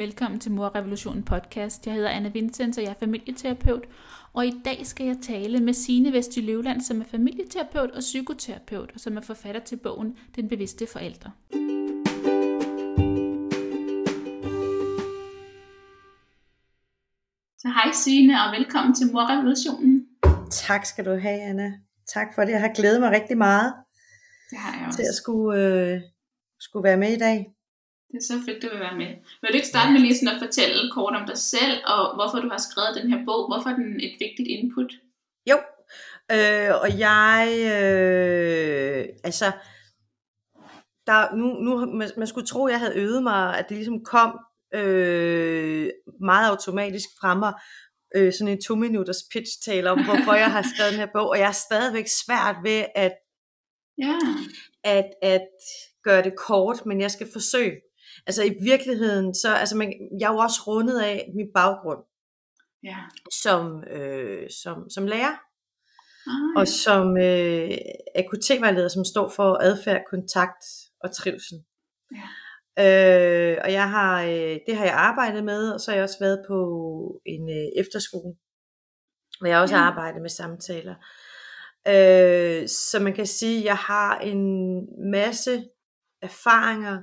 Velkommen til Mor Revolution podcast. Jeg hedder Anna Vincent, og jeg er familieterapeut. Og i dag skal jeg tale med Signe Vesti Løvland, som er familieterapeut og psykoterapeut, og som er forfatter til bogen Den bevidste forældre. Så hej Signe, og velkommen til Mor Revolutionen. Tak skal du have, Anna. Tak for det. Jeg har glædet mig rigtig meget Det har jeg også. til at skulle, øh, skulle være med i dag. Det er så fedt, du vil være med. Vil du ikke starte med lige sådan at fortælle kort om dig selv, og hvorfor du har skrevet den her bog? Hvorfor er den et vigtigt input? Jo, øh, og jeg, øh, altså, der, nu, nu, man, man skulle tro, jeg havde øvet mig, at det ligesom kom øh, meget automatisk fra mig, øh, sådan en to minutters pitch tale om, hvorfor jeg har skrevet den her bog, og jeg er stadigvæk svært ved at, Ja. at, at gøre det kort, men jeg skal forsøge. Altså i virkeligheden, så, altså man, jeg er jo også rundet af min baggrund Ja. som, øh, som, som lærer, Ah, og som øh, AKT-vejleder, som står for adfærd, kontakt og trivsel. Ja. Øh, og jeg har, øh, det har jeg arbejdet med, og så har jeg også været på en øh, efterskole, hvor jeg også Ja. har arbejdet med samtaler. Øh, så man kan sige, at jeg har en masse erfaringer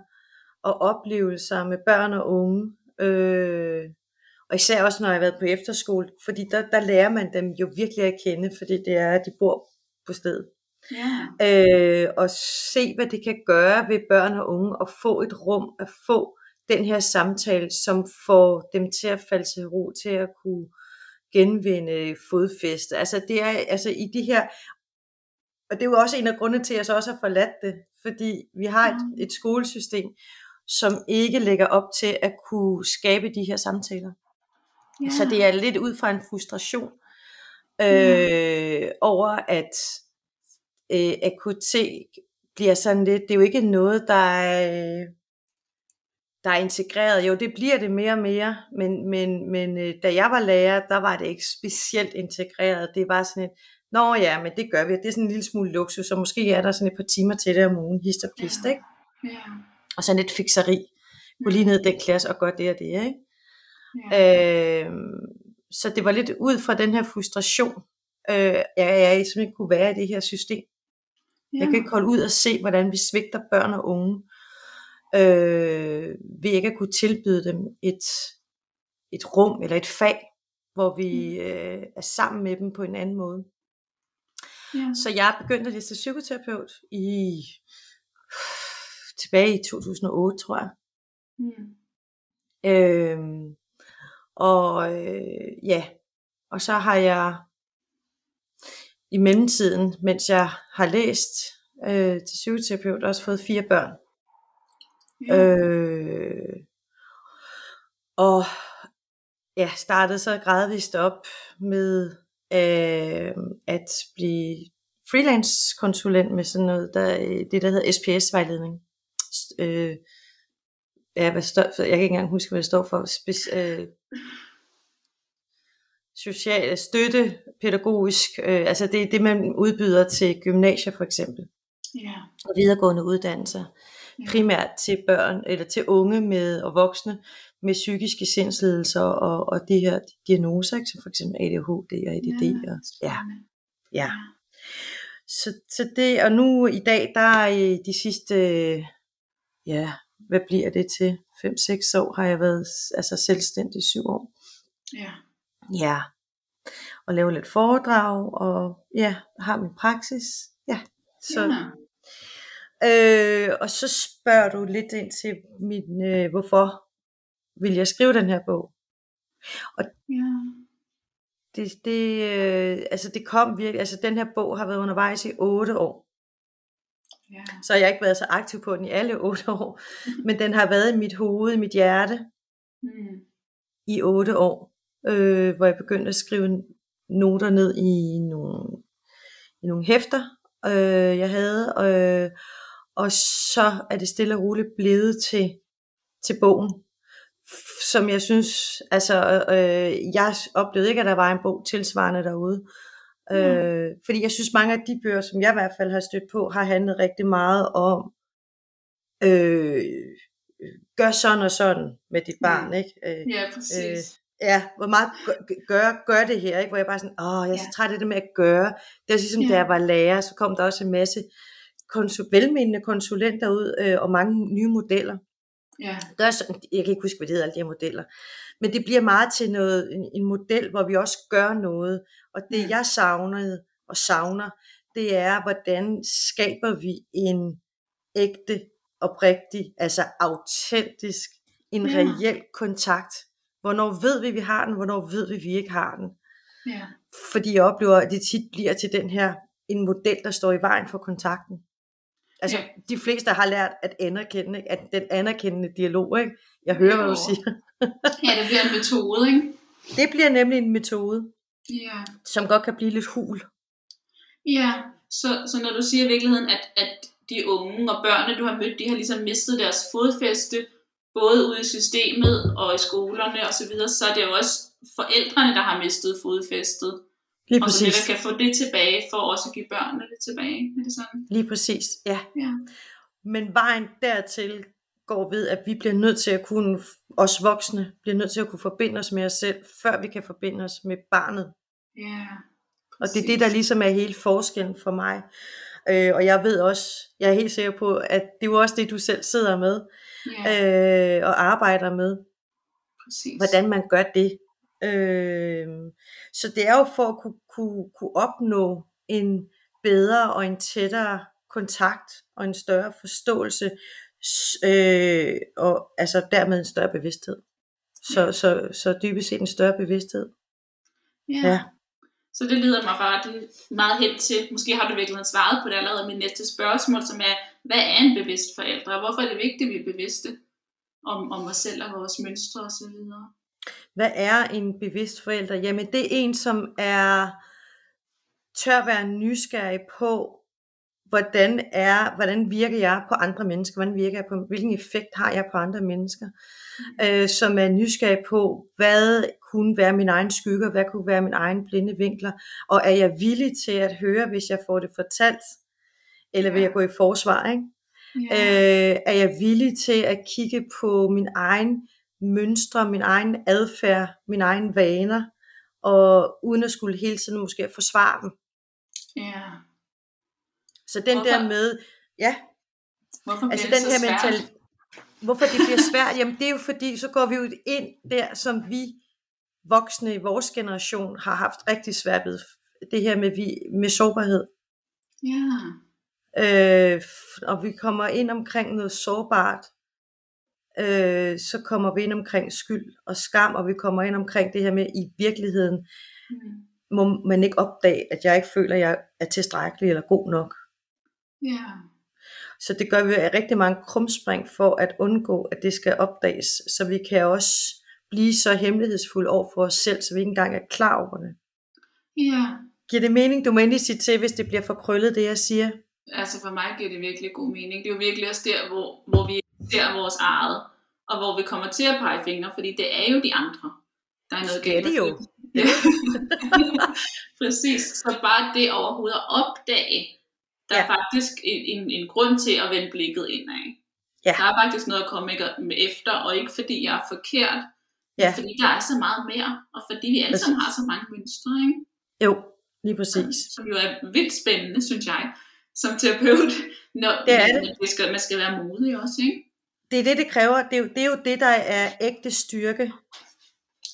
og oplevelser med børn og unge. Øh, og især også når jeg har været på efterskole, fordi der, der lærer man dem jo virkelig at kende, fordi det er, at de bor på stedet. ja. Øh, og se, hvad det kan gøre ved børn og unge, og få et rum, at få den her samtale, som får dem til at falde til ro, til at kunne genvinde fodfæste. Altså det er altså i de her, og det er jo også en af grundene til, at jeg så også har forladt det, fordi vi har et, et skolesystem, som ikke lægger op til at kunne skabe de her samtaler. ja. Så det er lidt ud fra en frustration øh, over, at øh, AKT bliver sådan lidt, det er jo ikke noget, der er, der er integreret. Jo, det bliver det mere og mere, men, men, men øh, da jeg var lærer, der var det ikke specielt integreret. Det var sådan et, nå ja, men det gør vi. Det er sådan en lille smule luksus, og måske er der sådan et par timer til det om ugen, hist og pist, Ja. ikke? Ja. Og sådan lidt fikseri. Gå lige ned i den klasse og gør det og det, ikke? Ja. Øh, så det var lidt ud fra den her frustration, øh, jeg, jeg simpelthen ikke kunne være i det her system. ja. Jeg kan ikke holde ud og se, hvordan vi svigter børn og unge, øh, ved ikke at kunne tilbyde dem et, et rum eller et fag, hvor vi øh, er sammen med dem på en anden måde. ja. Så jeg er begyndt at læse psykoterapeut i tilbage i 2008, tror jeg. Mm. Øhm, og øh, ja, og så har jeg i mellemtiden, mens jeg har læst øh, til psykoterapeut, også fået fire børn. Ja. Øh, og ja, startede så gradvist op med øh, at blive freelance konsulent med sådan noget, der, det der hedder SPS-vejledning. Øh, ja, hvad står, jeg kan ikke engang huske, hvad det står for. Spes, øh, social støtte, pædagogisk, øh, altså det er det, man udbyder til gymnasier for eksempel, ja. og videregående uddannelser, Ja. primært til børn, eller til unge med, og voksne med psykiske sindslidelser og, og de her diagnoser, ikke, som for eksempel ADHD og ADD. Ja, Og, ja, ja. Så, så det, og nu i dag, der er i de sidste, ja, hvad bliver det til? 5-6 år har jeg været altså selvstændig syv år. Ja. Ja. Og lave lidt foredrag, og ja, har min praksis. Ja. Så, ja. øh, og så spørger du lidt ind til min, øh, hvorfor vil jeg skrive den her bog. ja. Det, det, øh, altså det kom virkelig, altså den her bog har været undervejs i otte år. Ja. Så har jeg ikke været så aktiv på den i alle otte år, men den har været i mit hoved, i mit hjerte. Mm. i otte år, øh, hvor jeg begyndte at skrive noter ned i nogle, i nogle hæfter, øh, jeg havde, øh, og så er det stille og roligt blevet til, til bogen, som jeg synes, altså øh, jeg oplevede ikke, at der var en bog tilsvarende derude, øh, fordi jeg synes mange af de bøger, som jeg i hvert fald har stødt på, har handlet rigtig meget om øh, gør sådan og sådan med dit barn, ikke? Øh, Ja, præcis. øh, ja, hvor meget gør, gør, det her, ikke? Hvor jeg bare sådan, åh, jeg er så træt af det med at gøre. Det er ligesom, Ja. da jeg var lærer, så kom der også en masse konsul- velmenende konsulenter ud, øh, og mange nye modeller. Ja, Gør sådan, jeg kan ikke huske, hvad det hedder, alle de her modeller. Men det bliver meget til noget, en, en model, hvor vi også gør noget. Og det, Ja. jeg savnede og savner, det er, hvordan skaber vi en ægte, oprigtig, altså autentisk, en Ja. reel kontakt. Hvornår ved vi, vi har den, hvornår ved vi, vi ikke har den. ja, Fordi jeg oplever, at det tit bliver til den her, en model, der står i vejen for kontakten. Altså, Ja. de fleste har lært at anerkende, ikke? at den anerkendende dialog, ikke? Jeg hører, hvad du Jo. siger. ja, det bliver en metode, ikke? Det bliver nemlig en metode, Ja, som godt kan blive lidt hul. ja. Så, så når du siger i virkeligheden, at, at de unge og børnene, du har mødt, de har ligesom mistet deres fodfæste, både ude i systemet og i skolerne og så videre, så er det jo også forældrene, der har mistet fodfæstet, Lige og som præcis. netop kan få det tilbage, for også at give børnene det tilbage. Er det sådan? Lige præcis, ja. Ja. Men vejen dertil går ved, at vi bliver nødt til at kunne, os voksne, bliver nødt til at kunne forbinde os med os selv, før vi kan forbinde os med barnet. Ja. Og det er det, der ligesom er hele forskellen for mig. Øh, og jeg ved også, jeg er helt sikker på, at det er jo også det, du selv sidder med Ja, øh, og arbejder med, præcis. hvordan man gør det. Øh, så det er jo for at kunne, kunne, kunne opnå en bedre og en tættere kontakt og en større forståelse, øh, og altså dermed en større bevidsthed. Så, Ja. så, så dybest set en større bevidsthed. Ja. Ja. Så det leder mig bare meget hen til, måske har du virkelig svaret på det allerede, mit næste spørgsmål, som er, hvad er en bevidst forældre, og hvorfor er det vigtigt, at vi er bevidste om, om os selv og vores mønstre osv.? Hvad er en bevidst forælder? Jamen det er en, som er tør være nysgerrig på, hvordan er, hvordan virker jeg på andre mennesker, hvordan virker jeg på, hvilken effekt har jeg på andre mennesker, øh, som er nysgerrig på, hvad kunne være min egen skygger, hvad kunne være min egen blinde vinkler, og er jeg villig til at høre, hvis jeg får det fortalt, eller vil jeg gå i forsvar, ikke? Ja. Øh, er jeg villig til at kigge på min egen mønstre, min egen adfærd, mine egne vaner, og uden at skulle hele tiden måske forsvare dem. ja. Så den Hvorfor? der med, ja, Hvorfor bliver altså det den her mental, hvorfor det bliver svært, jamen det er jo fordi, så går vi jo ind der, som vi voksne i vores generation har haft rigtig svært ved, det her med, vi, med sårbarhed. Ja. øh, og vi kommer ind omkring noget sårbart, øh, så kommer vi ind omkring skyld og skam, og vi kommer ind omkring det her med, i virkeligheden Mm. må man ikke opdage, at jeg ikke føler, at jeg er tilstrækkelig eller god nok. Ja. Så det gør vi af rigtig mange krumspring for at undgå, at det skal opdages, så vi kan også blive så hemmelighedsfulde over for os selv, så vi ikke engang er klar over det. Ja. Giver det mening? Du må endelig sige til, hvis det bliver for krøllet, det jeg siger. Altså for mig giver det virkelig god mening. Det er jo virkelig også der, hvor, hvor vi ser vores eget, og hvor vi kommer til at pege fingre, fordi det er jo de andre, der er noget Det er galt det med. jo. Ja. Præcis. Så bare det overhovedet at opdage, der ja. er faktisk en, en, en grund til at vende blikket indad. Ja. Der er faktisk noget at komme efter, og ikke fordi jeg er forkert, men Ja, fordi der er så meget mere, og fordi vi alle sammen har så mange mønstre, ikke? jo, lige præcis. som jo er vildt spændende, synes jeg, som terapeut, når Det er det. det skal, man skal være modig også, ikke? Det er det, det kræver. Det er, jo, det er jo det, der er ægte styrke.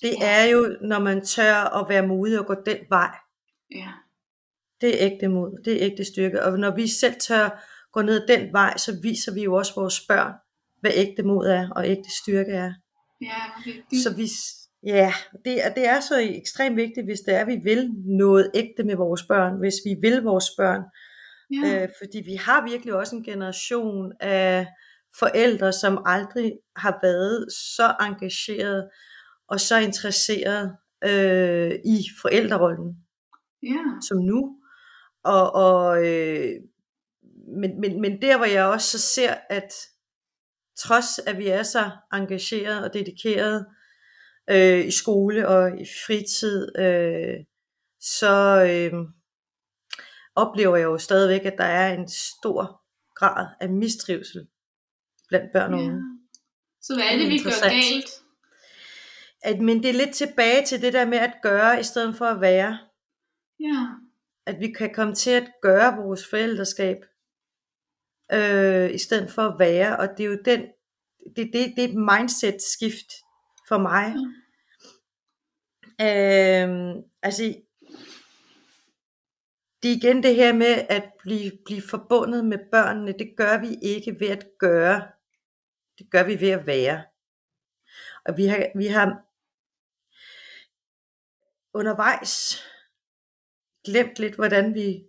Det Ja. er jo, når man tør at være modig og gå den vej. Ja, Det er ægte mod. Det er ægte styrke. Og når vi selv tør gå ned den vej, så viser vi jo også vores børn, hvad ægte mod er og ægte styrke er. ja, vigtigt. Så vi, ja, det er, det er så ekstremt vigtigt, hvis det er, at vi vil noget ægte med vores børn. Hvis vi vil vores børn. ja, Øh, fordi vi har virkelig også en generation af forældre, som aldrig har været så engageret og så interesseret øh, i forældrerollen ja, som nu. Og, og, øh, men, men, men der hvor jeg også så ser, at trods at vi er så engageret og dedikeret øh, i skole og i fritid, øh, så øh, oplever jeg jo stadigvæk, at der er en stor grad af mistrivsel blandt børn og ja. unge. Så hvad er det, vi gør galt? At, men det er lidt tilbage til det der med at gøre, i stedet for at være. Ja. At vi kan komme til at gøre vores forældreskab, øh, i stedet for at være. Og det er jo den, det, det, det er et mindset skift for mig. Ja. Øh, altså, det er igen det her med at blive, blive forbundet med børnene. Det gør vi ikke ved at gøre. Det gør vi ved at være. Og vi har, vi har undervejs glemt lidt, hvordan vi,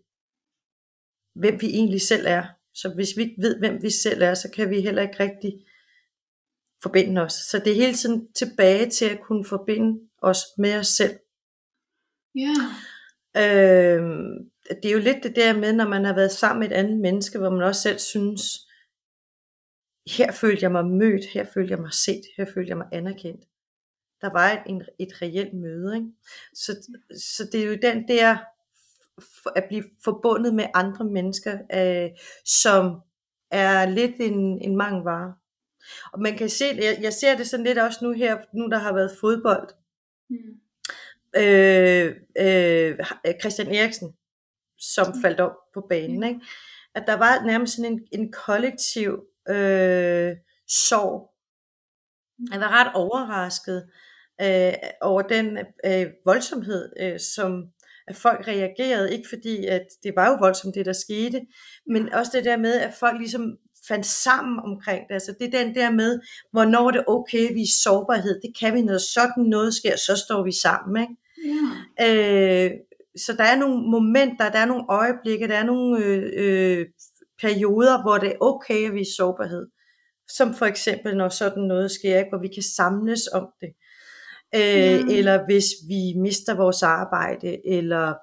hvem vi egentlig selv er. Så hvis vi ikke ved, hvem vi selv er, så kan vi heller ikke rigtig forbinde os. Så det er hele tiden tilbage til at kunne forbinde os med os selv. Ja. Øhm, det er jo lidt det der med, når man har været sammen med et andet menneske, hvor man også selv synes, her følte jeg mig mødt, her følte jeg mig set, her følte jeg mig anerkendt. Der var et, en, et reelt møde. Ikke? Så, så det er jo den der, at blive forbundet med andre mennesker, øh, som er lidt en, en mangvare. Og man kan se, jeg, jeg ser det sådan lidt også nu her, nu der har været fodbold. Mm. Øh, øh, Christian Eriksen, som faldt op på banen. Ikke? At der var nærmest sådan en, en kollektiv øh, sorg. Jeg var ret overrasket øh, over den øh, voldsomhed, øh, som at folk reagerede, ikke fordi at det var jo voldsomt det der skete, men også det der med, at folk ligesom fandt sammen omkring det. Altså det er den der med, hvornår det er okay, vi er sårbarhed. Det kan vi, når sådan noget sker, så står vi sammen. Ikke? Ja. Øh, så der er nogle momenter, der er nogle øjeblikke, der er nogle øh, øh, perioder, hvor det er okay at vise sårbarhed. Som for eksempel, når sådan noget sker, ikke? hvor vi kan samles om det. Øh, Mm. Eller hvis vi mister vores arbejde, eller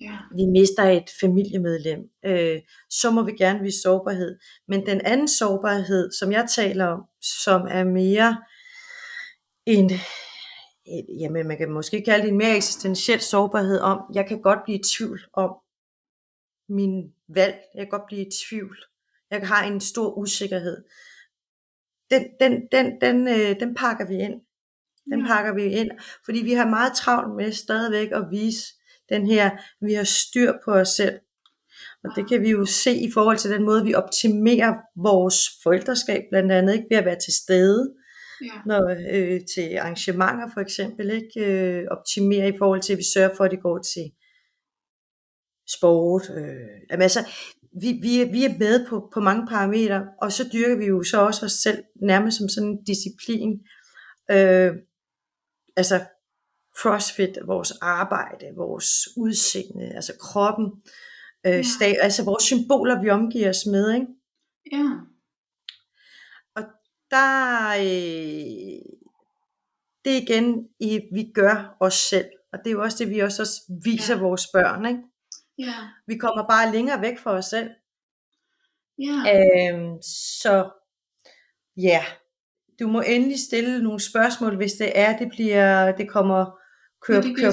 Ja. vi mister et familiemedlem, øh, så må vi gerne vise sårbarhed. Men den anden sårbarhed, som jeg taler om, som er mere en, jamen man kan måske kalde det en mere eksistentiel sårbarhed om, jeg kan godt blive i tvivl om min valg, jeg kan godt blive i tvivl, jeg har en stor usikkerhed. Den, den, den, den, øh, den pakker vi ind. Den Ja. pakker vi ind, fordi vi har meget travlt med stadigvæk at vise den her, vi har styr på os selv. Og det kan vi jo se i forhold til den måde, vi optimerer vores forældreskab, blandt andet ikke ved at være til stede, Ja. når, øh, til arrangementer for eksempel, ikke øh, optimere i forhold til, at vi sørger for, at det går til sport. Øh. Jamen, altså, vi, vi, er, vi er med på, på mange parametre, og så dyrker vi jo så også os selv nærmest som sådan en disciplin. Øh, altså crossfit, vores arbejde, vores udseende, altså kroppen, øh, Ja. sta- altså vores symboler, vi omgiver os med, ikke? Ja. Og der, øh, det er igen, i, vi gør os selv. Og det er jo også det, vi også, også viser ja. vores børn. Ikke? Ja. Vi kommer bare længere væk fra os selv. Ja. Øhm, så ja, du må endelig stille nogle spørgsmål, hvis det er, det bliver, det kommer kør, Men det giver,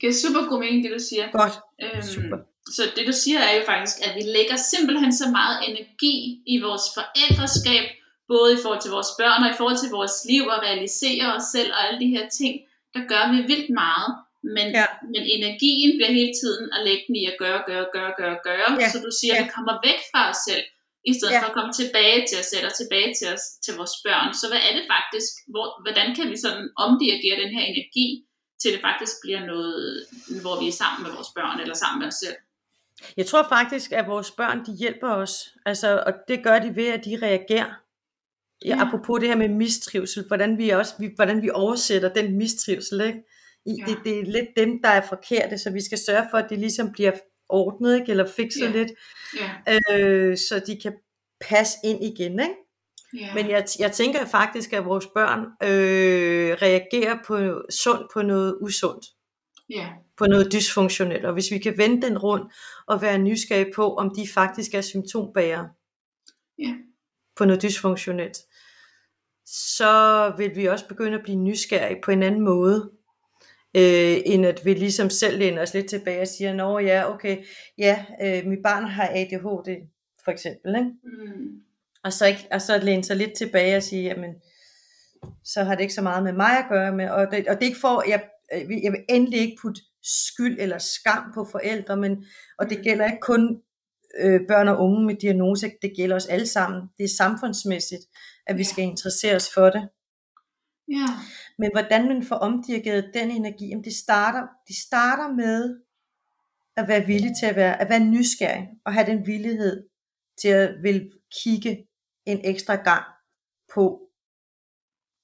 giver super god mening, det du siger. godt. Øhm, Super. Så det du siger er jo faktisk, at vi lægger simpelthen så meget energi i vores forældreskab, både i forhold til vores børn og i forhold til vores liv og realisere os selv og alle de her ting, der gør vi vildt meget. Men, Ja. men energien bliver hele tiden at lægge den i at gøre, gøre, gøre, gøre, gøre. Ja. Så du siger, at Ja. vi kommer væk fra os selv, i stedet Ja. for at komme tilbage til os selv og tilbage til, os, til vores børn. Så hvad er det faktisk? Hvor, hvordan kan vi sådan omdirigere den her energi, til det faktisk bliver noget, hvor vi er sammen med vores børn eller sammen med os selv? Jeg tror faktisk, at vores børn, de hjælper os. Altså, og det gør de ved, at de reagerer. Ja. apropos det her med mistrivsel, hvordan vi også, vi, hvordan vi oversætter den mistrivsel, ikke? I, Ja. det, det er lidt dem, der er forkerte, så vi skal sørge for, at det ligesom bliver ordnet, ikke? eller fikset Ja. lidt, Ja, øh, så de kan passe ind igen. Ikke? ja. Men jeg, jeg tænker faktisk, at vores børn øh, reagerer på sundt på noget usundt, ja. på noget dysfunktionelt. Og hvis vi kan vende den rundt og være nysgerrige på, om de faktisk er symptombærere Ja. på noget dysfunktionelt, så vil vi også begynde at blive nysgerrige på en anden måde, øh, end at vi ligesom selv læner os lidt tilbage og siger, nå ja, okay, ja, øh, mit barn har ADHD, for eksempel, ikke? Mm. Og så, ikke, og så læne sig lidt tilbage og sige, jamen, så har det ikke så meget med mig at gøre med, og det, og det er ikke for, jeg, jeg vil endelig ikke putte skyld eller skam på forældre, men, og det gælder ikke kun øh, børn og unge med diagnose, det gælder os alle sammen. Det er samfundsmæssigt, at vi skal interessere os for det. Ja. Men hvordan man får omdirigeret den energi, jamen det starter, det starter med at være villig til at være, at være nysgerrig, og have den villighed til at vil kigge en ekstra gang på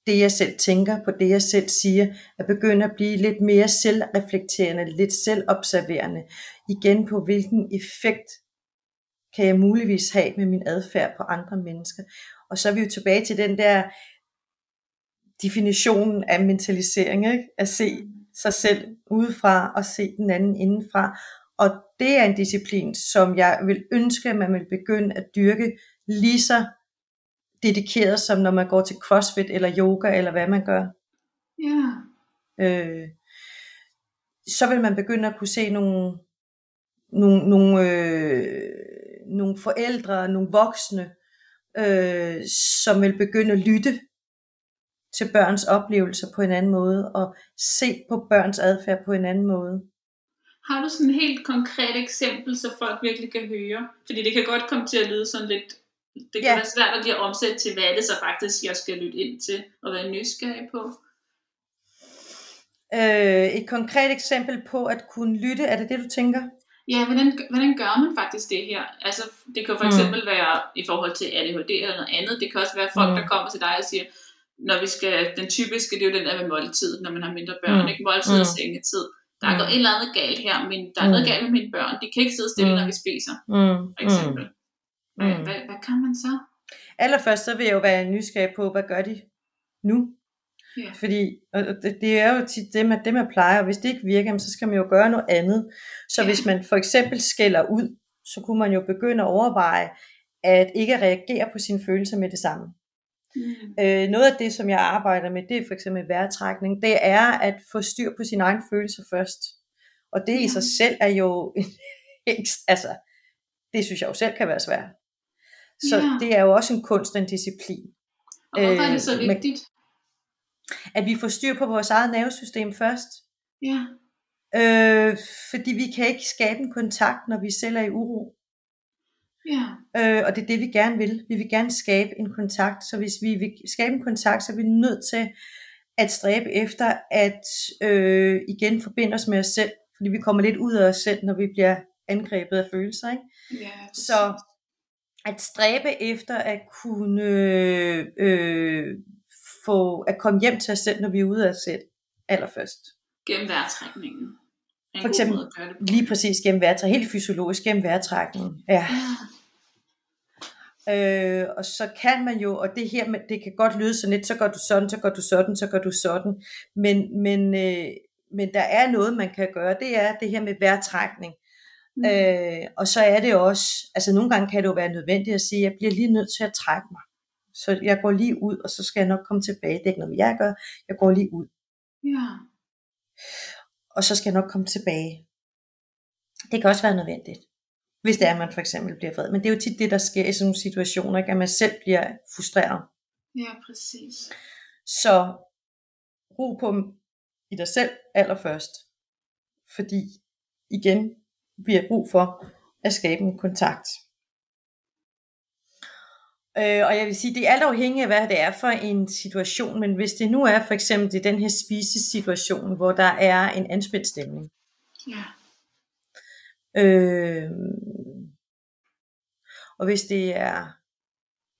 det, jeg selv tænker, på det, jeg selv siger, at begynde at blive lidt mere selvreflekterende, lidt selvobserverende, igen på hvilken effekt kan jeg muligvis have med min adfærd på andre mennesker. Og så er vi jo tilbage til den der definition af mentalisering, ikke? at se sig selv udefra og se den anden indenfra. Og det er en disciplin, som jeg vil ønske, at man vil begynde at dyrke lige så dedikeret, som når man går til crossfit eller yoga, eller hvad man gør. Ja. Øh, så vil man begynde at kunne se nogle, nogle, nogle, øh, nogle forældre, nogle voksne, øh, som vil begynde at lytte til børns oplevelser på en anden måde, og se på børns adfærd på en anden måde. Har du sådan et helt konkret eksempel, så folk virkelig kan høre? Fordi det kan godt komme til at lyde sådan lidt... Det kan Ja. være svært at lige omsætte til, hvad er det så faktisk, jeg skal lytte ind til og være nysgerrig på. Øh, et konkret eksempel på at kunne lytte, er det det, du tænker? Ja, hvordan, hvordan gør man faktisk det her? Altså, det kan for Mm. eksempel være i forhold til ADHD eller noget andet. Det kan også være folk, Mm. der kommer til dig og siger, når vi skal, den typiske, det er jo den der med måltid, når man har mindre børn, Mm. ikke? Måltid og Mm. sengetid. Der er Mm. gået et eller andet galt her, men der er Mm. noget galt med mine børn. De kan ikke sidde stille, Mm. når vi spiser, Mm. for eksempel. Hvad, Mm. hvad, hvad kan man så? Allerførst så vil jeg jo være nysgerrig på, hvad gør de nu? Ja. Fordi og det, det er jo tit det man, det, man plejer, og hvis det ikke virker, så skal man jo gøre noget andet. Så Ja. hvis man for eksempel skælder ud, så kunne man jo begynde at overveje, at ikke reagere på sine følelser med det samme. Mm. Øh, noget af det, som jeg arbejder med, det er for eksempel vejrtrækning, det er at få styr på sine egne følelser først. Og det i Ja. sig selv er jo, altså, det synes jeg jo selv kan være svært. Så Ja. det er jo også en kunst en disciplin. Og hvorfor er det så Øh, vigtigt? At vi får styr på vores eget nervesystem først. Ja. Øh, fordi vi kan ikke skabe en kontakt, når vi selv er i uro. Ja. Øh, og det er det, vi gerne vil. Vi vil gerne skabe en kontakt. Så hvis vi vil skabe en kontakt, så er vi nødt til at stræbe efter at øh, igen forbinde os med os selv. Fordi vi kommer lidt ud af os selv, når vi bliver angrebet af følelser. Ikke? ja Så at stræbe efter at kunne øh, få at komme hjem til os selv, når vi er ude af os selv allerførst. gennem vejrtrækningen. En For eksempel-. Lige præcis gennem vejrtrækning, helt fysiologisk gennem vejrtrækning. Ja. Ja. Øh, og så kan man jo, og det her, det kan godt lyde sådan lidt, så gør du sådan, så gør du sådan, så gør du sådan. Men, men, øh, men der er noget, man kan gøre, det er det her med vejrtrækning. Mm. Øh, og så er det også, altså nogle gange kan det jo være nødvendigt at sige, jeg bliver lige nødt til at trække mig. Så jeg går lige ud, og så skal jeg nok komme tilbage. Det er ikke noget, jeg gør. Jeg går lige ud, Ja. og så skal jeg nok komme tilbage. Det kan også være nødvendigt. Hvis det er, at man for eksempel bliver vred. Men det er jo tit det, der sker i sådan nogle situationer, ikke? at man selv bliver frustreret. ja, præcis. Så ro på i dig selv allerførst. Fordi igen, vi har brug for at skabe en kontakt. Øh, og jeg vil sige, det er alt afhængigt af, hvad det er for en situation, men hvis det nu er for eksempel i den her spisesituation, hvor der er en anspændt stemning, Ja. Øh, og hvis det er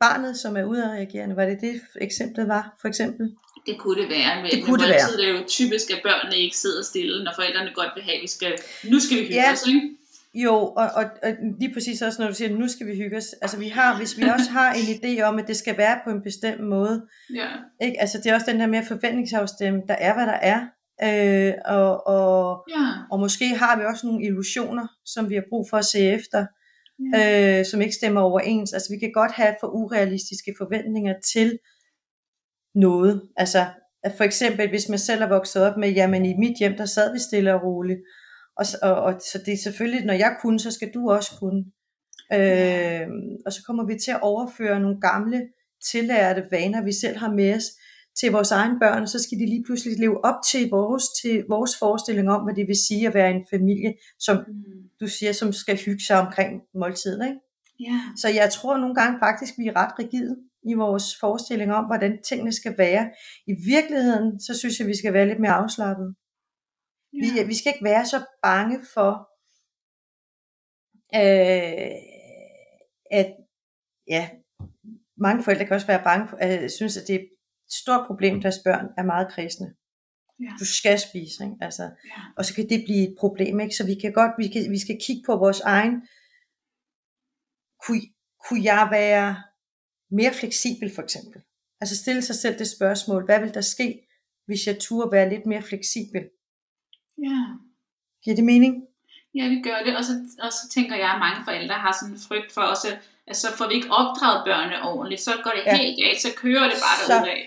barnet, som er udadreagerende, var det det eksemplet var, for eksempel? Det kunne det være. Med, Det kunne det være. det er jo typisk, at børnene ikke sidder stille, når forældrene godt vil have, at vi skal, nu skal vi hygge Ja. os, ikke? Jo, og, og, og lige præcis også når du siger, nu skal vi hygge os. Altså vi har, hvis vi også har en idé om, at det skal være på en bestemt måde, Ja. ikke? Altså det er også den der med forventningsafstemme, der er hvad der er, øh, og, og, Ja. og måske har vi også nogle illusioner, som vi har brug for at se efter, ja. øh, som ikke stemmer overens. Altså vi kan godt have for urealistiske forventninger til noget. Altså at for eksempel, hvis man selv er vokset op med, jamen i mit hjem, der sad vi stille og roligt. Og, og, og så det er selvfølgelig, når jeg kunne, så skal du også kunne. Øh, og så kommer vi til at overføre nogle gamle tillærte vaner, vi selv har med os, til vores egne børn, så skal de lige pludselig leve op til vores, til vores forestilling om, hvad det vil sige at være en familie, som Mm. du siger, som skal hygge sig omkring måltiden. Ikke? Ja. Så jeg tror nogle gange faktisk, vi er ret rigide i vores forestilling om, hvordan tingene skal være. I virkeligheden, så synes jeg, vi skal være lidt mere afslappet. Vi, Ja. vi skal ikke være så bange for, øh, at ja, mange forældre kan også være bange for, øh, synes, at det er stort problem, deres børn er meget kredsende. Ja. Du skal spise, ikke? Altså, Ja. og så kan det blive et problem, ikke? Så vi kan godt, vi, kan, vi skal kigge på vores egen, kunne, kunne jeg være mere fleksibel for eksempel? Altså stille sig selv det spørgsmål, hvad vil der ske, hvis jeg turde være lidt mere fleksibel? ja. Giver det mening? Ja, det gør det. Og så, og så tænker jeg, at mange forældre har sådan en frygt for også, at så får vi ikke opdraget børnene ordentligt. Så går det Ja. helt galt, så kører det bare Så- derudad.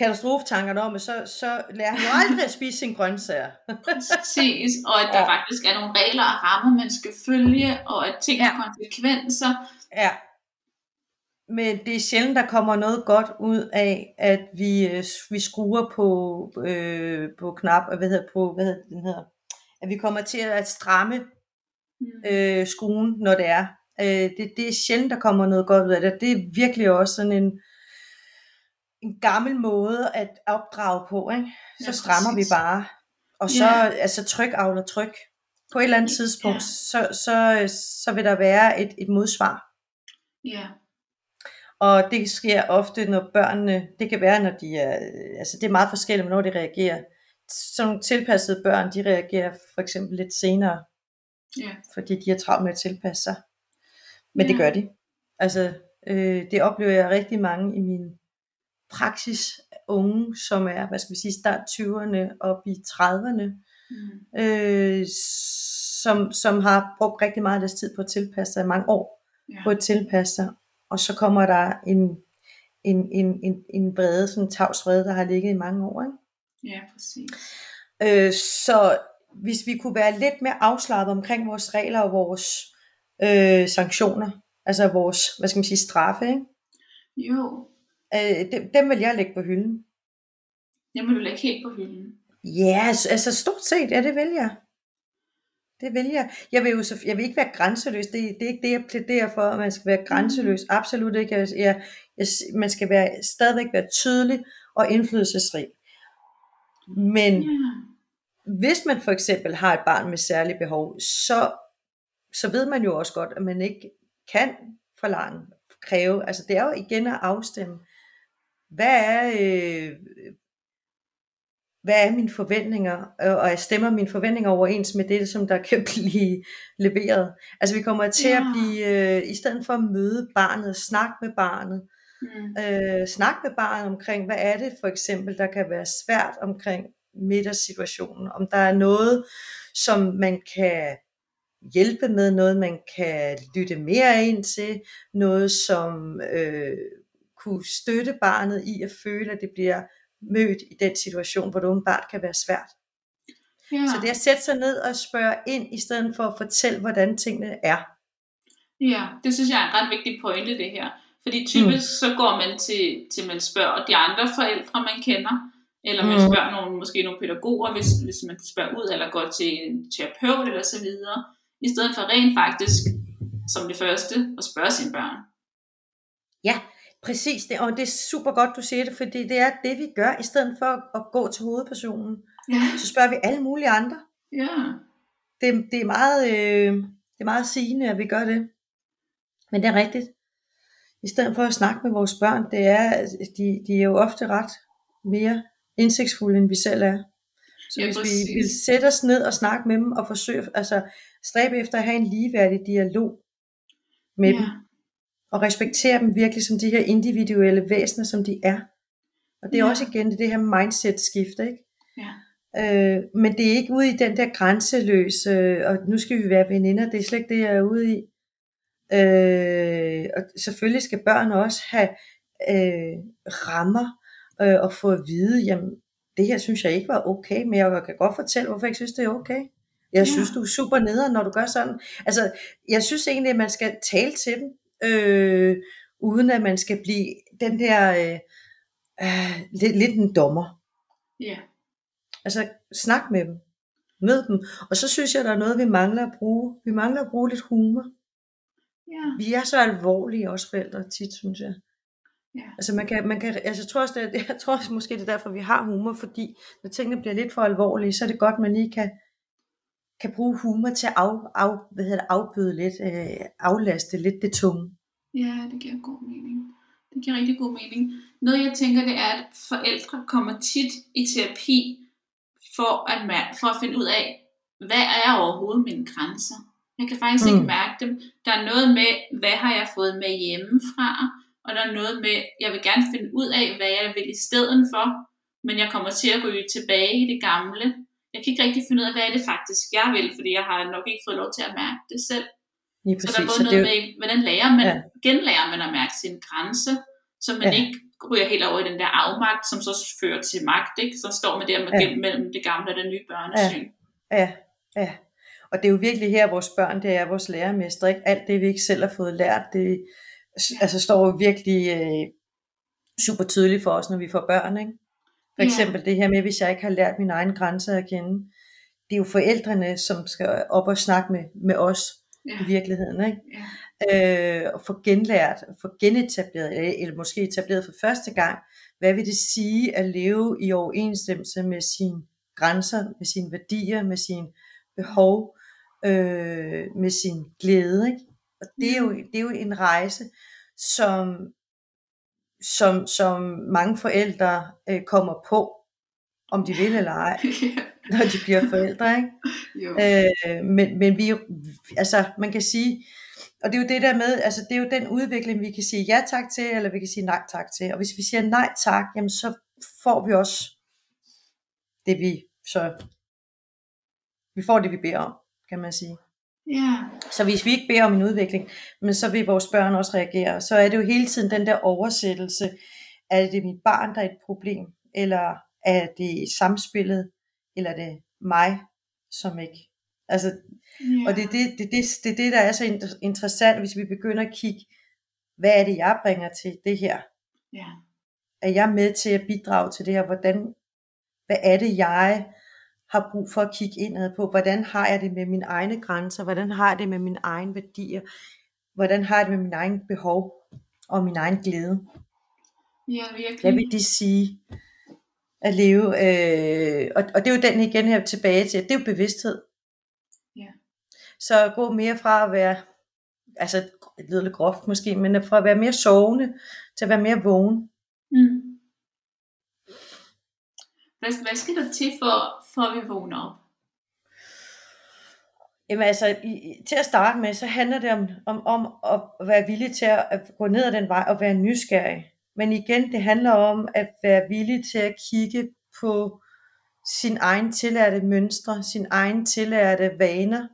Katastrofetankerne om, at så, så lærer han jo aldrig at spise sine grøntsager. Præcis, og at der Ja. faktisk er nogle regler og rammer, man skal følge, og at ting har Ja. konsekvenser. Ja. Men det er sjældent, der kommer noget godt ud af, at vi, øh, vi skruer på, øh, på knap, og hvad hedder, på, hvad hedder den hedder, at vi kommer til at stramme Mm. øh, skruen, når det er. Øh, det, det er sjældent, der kommer noget godt ud af det. Det er virkelig også sådan en, en gammel måde at opdrage på. Ikke? Så Ja, strammer vi præcis. bare. Og så, Ja. altså tryk avler tryk. På et eller andet Ja. tidspunkt, så, så, så vil der være et, et modsvar. Ja, Og det sker ofte, når børnene, det kan være, når de er, altså det er meget forskelligt, hvornår de reagerer. Sådan nogle tilpassede børn, de reagerer for eksempel lidt senere, ja, fordi de har travlt med at tilpasse sig. Men det Ja. gør de. Altså, øh, det oplever jeg rigtig mange i min praksis unge, som er, hvad skal vi sige, start 20'erne op i 30'erne, mm. øh, som, som har brugt rigtig meget af deres tid på at tilpasse sig, mange år ja. på at tilpasse sig, og så kommer der en, en, en, en, en vrede, sådan en tavs vrede, der har ligget i mange år. Ikke? ja, præcis. Øh, så hvis vi kunne være lidt mere afslappet omkring vores regler og vores øh, sanktioner, altså vores, hvad skal man sige, straffe, ikke? Jo, Øh, dem, dem vil jeg lægge på hylden. det må du lægge helt på hylden. Ja, yes, altså stort set, ja det vil jeg. Det vil jeg. Jeg vil jo så, jeg vil ikke være grænseløs. Det, det er ikke det, jeg plæderer for, at man skal være grænseløs. Absolut ikke. Jeg, jeg, jeg, man skal være, stadigvæk være tydelig og indflydelsesrig. Men Ja, hvis man for eksempel har et barn med særlige behov, så, så ved man jo også godt, at man ikke kan forlange, kræve. Altså det er jo igen at afstemme. Hvad er, øh, hvad er mine forventninger, øh, og jeg stemmer mine forventninger overens med det, som der kan blive leveret. Altså vi kommer til Ja. at blive, øh, i stedet for at møde barnet, snakke med barnet, mm. øh, snakke med barnet omkring, hvad er det for eksempel, der kan være svært omkring middagssituationen, om der er noget, som man kan hjælpe med, noget man kan lytte mere ind til, noget som øh, kunne støtte barnet i at føle, at det bliver mødt i den situation, hvor det åbenbart kan være svært. ja. Så det er at sætte sig ned og spørge ind, i stedet for at fortælle, hvordan tingene er. Ja, det synes jeg er en ret vigtig pointe det her. Fordi typisk mm. så går man til, til man spørger de andre forældre, man kender, eller man Mm. spørger nogle, måske nogle pædagoger, hvis, hvis man spørger ud, eller går til en terapeut eller så videre, i stedet for rent faktisk, som det første, at spørge sine børn. Ja, præcis. Det, og det er super godt, du siger det, fordi det er det, vi gør, i stedet for at, gå til hovedpersonen. Ja, Så spørger vi alle mulige andre. ja, Det, det, er, meget, øh, det er meget sigende, at vi gør det. Men det er rigtigt. I stedet for at snakke med vores børn, det er, de, de er jo ofte ret mere indsigtsfulde, end vi selv er. Så Ja, hvis præcis. vi vil sætte os ned og snakke med dem, og forsøge, altså stræbe efter at have en ligeværdig dialog med ja, dem, og respektere dem virkelig som de her individuelle væsener, som de er. Og det er Ja. også igen det her mindset-skift, ikke? ja, Øh, men det er ikke ude i den der grænseløse, og nu skal vi være veninder, det er slet ikke det, jeg er ude i. Øh, og selvfølgelig skal børn også have øh, rammer øh, og få at vide, jamen det her synes jeg ikke var okay, men jeg kan godt fortælle, hvorfor jeg ikke synes, det er okay. Jeg Ja. synes, du er super nederen, når du gør sådan. Altså, jeg synes egentlig, at man skal tale til dem, øh, uden at man skal blive den her, øh, øh, lidt, lidt en dommer. Ja. Altså snak med dem. Mød dem. Og så synes jeg, der er noget, vi mangler at bruge. Vi mangler at bruge lidt humor. Ja. Vi er så alvorlige også forældre tit, synes jeg. Ja. Altså man kan, man kan, altså jeg tror også, det jeg tror også måske det er derfor, vi har humor, fordi når tingene bliver lidt for alvorlige, så er det godt, man lige kan, kan bruge humor til at af, af, hvad hedder det, afbøde lidt, øh, aflaste lidt det tunge. Ja, det giver god mening. Det giver rigtig god mening. Noget jeg tænker, det er, at forældre kommer tit i terapi for at, mær- for at finde ud af, hvad er overhovedet mine grænser? Jeg kan faktisk mm. ikke mærke dem. Der er noget med, hvad har jeg fået med hjemmefra? Og der er noget med, jeg vil gerne finde ud af, hvad jeg vil i stedet for, men jeg kommer til at gå tilbage i det gamle. Jeg kan ikke rigtig finde ud af, hvad er det faktisk, jeg vil, fordi jeg har nok ikke fået lov til at mærke det selv. Så præcis. der er både Så noget det, med, hvordan lærer man, Ja. ja. genlærer man at mærke sin grænse, så man Ja. ja. ikke ryger helt over i den der afmagt, som så fører til magt, ikke? Så står man der med, Ja. ja. mellem det gamle og det nye børnesyn. ja, ja. Og det er jo virkelig her, vores børn, det er vores lærermester, ikke? Alt det, vi ikke selv har fået lært, det altså, står jo virkelig øh, super tydeligt for os, når vi får børn, ikke? For Ja. eksempel det her med, hvis jeg ikke har lært mine egne grænser at kende. Det er jo forældrene, som skal op og snakke med, med os Ja. i virkeligheden, ikke? Ja. øh, og få genlært, få genetableret, eller, eller måske etableret for første gang, hvad vil det sige at leve i overensstemmelse med sine grænser, med sine værdier, med sine behov, øh, med sin glæde. Ikke? Og det er, jo, det er jo en rejse, som, som, som mange forældre øh, kommer på, om de vil eller ej, når de bliver forældre. Ikke? jo. Øh, men, men vi, altså man kan sige, og det er jo det der med, altså det er jo den udvikling, vi kan sige ja tak til, eller vi kan sige nej tak til. Og hvis vi siger nej tak, jamen så får vi også det vi så, vi får det vi beder om, kan man sige. Ja. Så hvis vi ikke beder om en udvikling, men så vil vores børn også reagere, så er det jo hele tiden den der oversættelse, er det mit barn, der er et problem, eller er det samspillet, eller er det mig, som ikke. Altså, ja. og det er det, det, det, det, det, der er så inter- interessant, hvis vi begynder at kigge, hvad er det, jeg bringer til det her? Ja. Er jeg med til at bidrage til det her? Hvordan, hvad er det, jeg har brug for at kigge indad på? Hvordan har jeg det med mine egne grænser? Hvordan har jeg det med mine egne værdier? Hvordan har jeg det med mine egne behov og min egen glæde? ja, virkelig. Hvad vil de sige at leve? Øh, og, og det er jo den igen her tilbage til, det er jo bevidsthed. Ja. Så gå mere fra at være, altså det lyder lidt groft måske, men fra at være mere sovende til at være mere vågen. Mm. Hvad, hvad skal der til for, for at vi vågner op? Jamen altså, i, til at starte med, så handler det om, om, om at være villig til at, at gå ned ad den vej og være nysgerrig. Men igen, det handler om at være villig til at kigge på sin egen tillærte mønstre, sin egen tillærte vaner,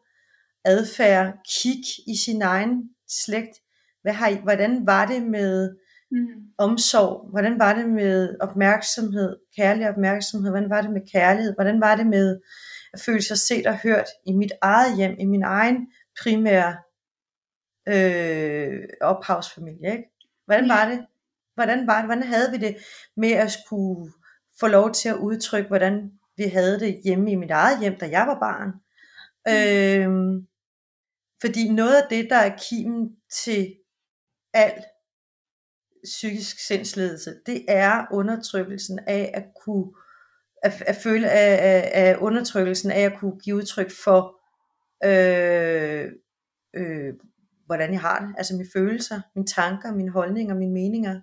adfærd, kig i sin egen slægt. Hvad har I, hvordan var det med Mm. omsorg? Hvordan var det med opmærksomhed, kærlig opmærksomhed? Hvordan var det med kærlighed? Hvordan var det med at føle sig set og hørt i mit eget hjem, i min egen primære øh, ophavsfamilie? Ikke? Hvordan var det? Hvordan var det? Hvordan havde vi det med at skulle få lov til at udtrykke, hvordan vi havde det hjemme i mit eget hjem, da jeg var barn? Øhm, fordi noget af det, der er kimen til al psykisk sindsledelse, det er undertrykkelsen af at kunne at, at føle af, af, af undertrykkelsen af at kunne give udtryk for øh, øh, hvordan jeg har det, altså mine følelser, mine tanker, mine holdninger, mine meninger.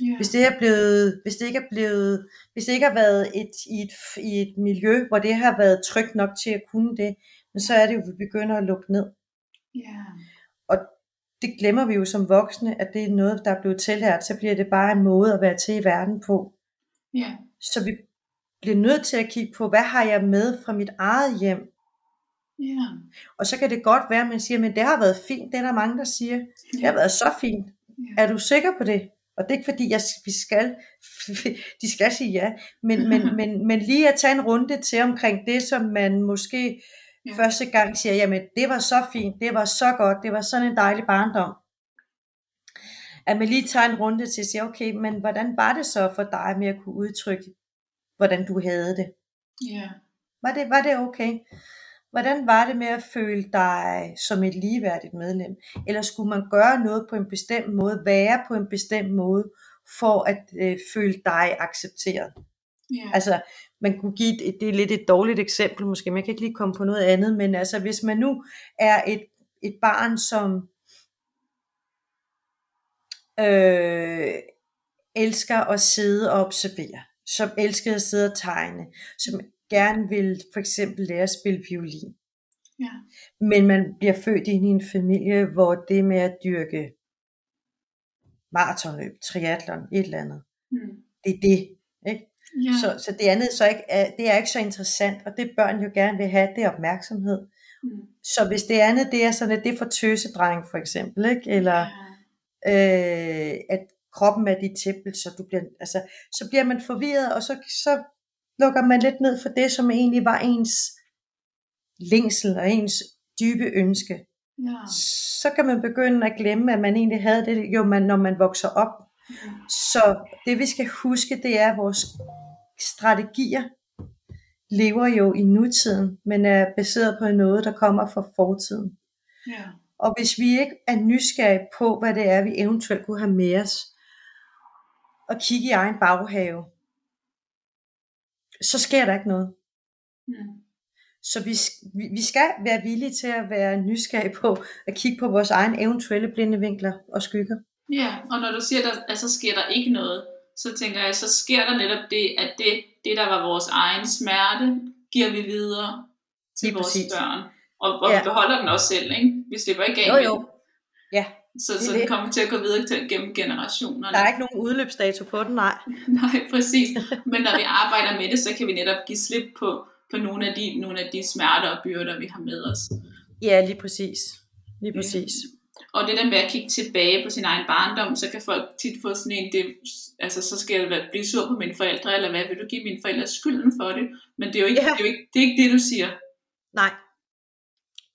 Ja. Hvis det er blevet, hvis det ikke er blevet, hvis det ikke har været et, i, et, i et miljø, hvor det har været trygt nok til at kunne det, men så er det jo, vi begynder at lukke ned. ja. Det glemmer vi jo som voksne, at det er noget, der er blevet tillært, så bliver det bare en måde at være til i verden på. Ja. Så vi bliver nødt til at kigge på, hvad har jeg med fra mit eget hjem? Ja. Og så kan det godt være, at man siger, men det har været fint, det er der mange, der siger. Det har været så fint. Ja. Er du sikker på det? Og det er ikke fordi, jeg, vi skal, de skal sige ja, men, men, men, men lige at tage en runde til omkring det, som man måske Ja. første gang siger, jamen det var så fint, det var så godt, det var sådan en dejlig barndom. at man lige tager en runde til at sige, okay, men hvordan var det så for dig med at kunne udtrykke, hvordan du havde det? Ja. Var det, var det okay? Hvordan var det med at føle dig som et ligeværdigt medlem? Eller skulle man gøre noget på en bestemt måde, være på en bestemt måde, for at øh, føle dig accepteret? Ja. Altså, man kunne give, et, det er lidt et dårligt eksempel måske, man kan ikke lige komme på noget andet, men altså, hvis man nu er et, et barn, som øh, elsker at sidde og observere, som elsker at sidde og tegne, som gerne vil for eksempel lære at spille violin, ja. men man bliver født ind i en familie, hvor det med at dyrke maratonløb, triathlon, et eller andet, Mm. det er det, Ja. Så, så det andet så ikke er, det er ikke så interessant, og det børn jo gerne vil have, det er opmærksomhed. Mm. Så hvis det andet, det er sådan, at det er for tøsedreng for eksempel, ikke? eller Ja. øh, at kroppen er dit tempel, så, du bliver, altså, så bliver man forvirret, og så, så lukker man lidt ned for det, som egentlig var ens længsel og ens dybe ønske. Ja. Så kan man begynde at glemme, at man egentlig havde det, jo, man, når man vokser op. Ja. Så det vi skal huske, det er, at vores strategier lever jo i nutiden, men er baseret på noget, der kommer fra fortiden. Ja. Og hvis vi ikke er nysgerrige på, hvad det er, vi eventuelt kunne have med os, og kigge i egen baghave, så sker der ikke noget. Mm. Så vi, vi skal være villige til at være nysgerrige på at kigge på vores egen eventuelle blinde vinkler og skygger. Ja, og når du siger, at der, så sker der ikke noget, så tænker jeg, så sker der netop det, at det, det der var vores egen smerte, giver vi videre til Lige vores præcis. børn. Og, og Ja. vi beholder den også selv, ikke? Vi slipper ikke af Jo jo, ja. Så, så det. den kommer til at gå videre til, gennem generationerne. Der er ikke nogen udløbsdato på den, nej. Nej, præcis. Men når vi arbejder med det, så kan vi netop give slip på, på nogle, af de, nogle af de smerter og byrder, vi har med os. Ja, lige præcis. Lige præcis. Og det der med at kigge tilbage på sin egen barndom, så kan folk tit få sådan en, det, altså så skal jeg blive sur på mine forældre, eller hvad vil du give mine forældre skylden for det? Men det er jo ikke, Ja. det, er jo ikke, det, er ikke det, du siger. Nej.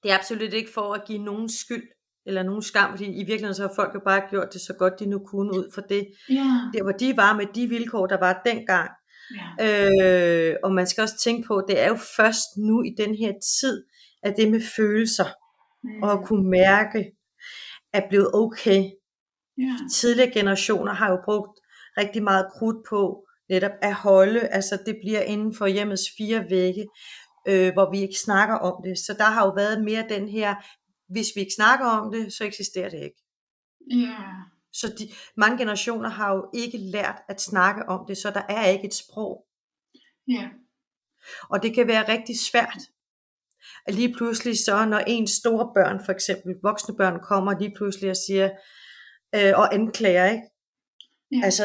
Det er absolut ikke for at give nogen skyld eller nogen skam, fordi i virkeligheden så har folk jo bare gjort det så godt de nu kunne ud for det. Ja. Der hvor de var med de vilkår, der var dengang. ja. Øh, og man skal også tænke på, det er jo først nu i den her tid, at det med følelser Mm. og at kunne mærke er blevet okay. ja. Tidligere generationer har jo brugt rigtig meget krudt på netop at holde, altså det bliver inden for hjemmets fire vægge, øh, hvor vi ikke snakker om det. Så der har jo været mere den her, hvis vi ikke snakker om det, så eksisterer det ikke. Ja. Så de, mange generationer har jo ikke lært at snakke om det, så der er ikke et sprog. Ja. Og det kan være rigtig svært. At lige pludselig så, når ens store børn, for eksempel voksne børn, kommer lige pludselig og siger, øh, og anklager, ikke? Ja. Altså,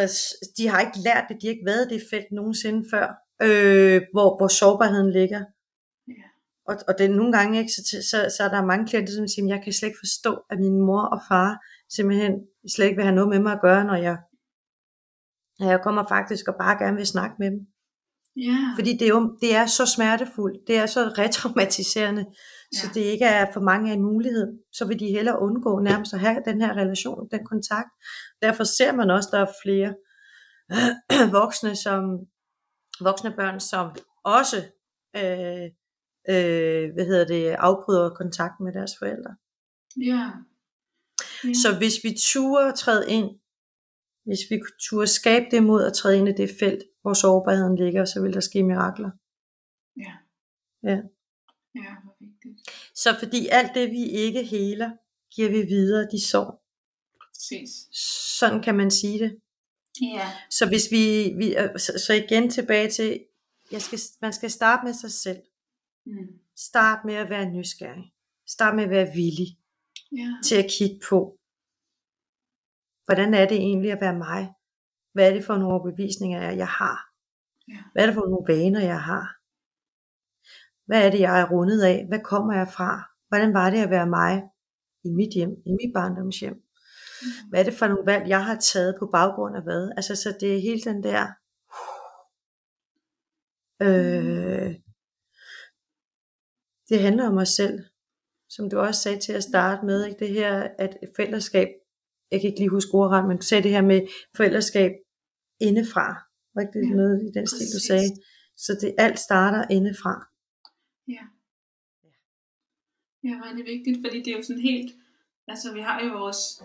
de har ikke lært det, de har ikke været det felt nogensinde før, øh, hvor, hvor sårbarheden ligger. Ja. Og, og det, nogle gange, ikke, så, så, så er der mange klienter, som siger, jeg kan slet ikke forstå, at min mor og far simpelthen slet ikke vil have noget med mig at gøre, når jeg, når jeg kommer faktisk og bare gerne vil snakke med dem. Ja. Fordi det er jo det er så smertefuldt, det er så retraumatiserende, ja. så det ikke er for mange en mulighed. Så vil de hellere undgå nærmest at have den her relation, den kontakt. Derfor ser man også, der er flere voksne, som, voksne børn, som også øh, øh, hvad hedder det, afbryder kontakt med deres forældre. Ja. Ja. Så hvis vi turer træde ind, hvis vi turer skabe det mod at træde ind i det felt, hvor sårbarheden ligger, så vil der ske mirakler. Ja. Ja. Ja, hvor vigtigt. Så fordi alt det, vi ikke heler, giver vi videre de sår. Præcis. Sådan kan man sige det. Ja. Så hvis vi, vi øh, så, så igen tilbage til, jeg skal, man skal starte med sig selv. Mm. Start med at være nysgerrig. Start med at være villig Ja. til at kigge på, hvordan er det egentlig at være mig? Hvad er det for nogle overbevisninger, jeg har? Hvad er det for nogle vaner, jeg har? Hvad er det, jeg er rundet af? Hvad kommer jeg fra? Hvordan var det at være mig i mit hjem, i mit barndomshjem? Mm. Hvad er det for nogle valg, jeg har taget på baggrund af hvad? Altså, så det er hele den der... Øh, det handler om os selv. Som du også sagde til at starte med, ikke? det her, at fællesskab jeg kan ikke lige huske ordret, men du sagde det her med forældreskab indefra. Var ikke det Ja, noget i den stil, du sagde? Så det alt starter indefra. Ja. Ja, hvor er det vigtigt, fordi det er jo sådan helt, altså vi har jo vores,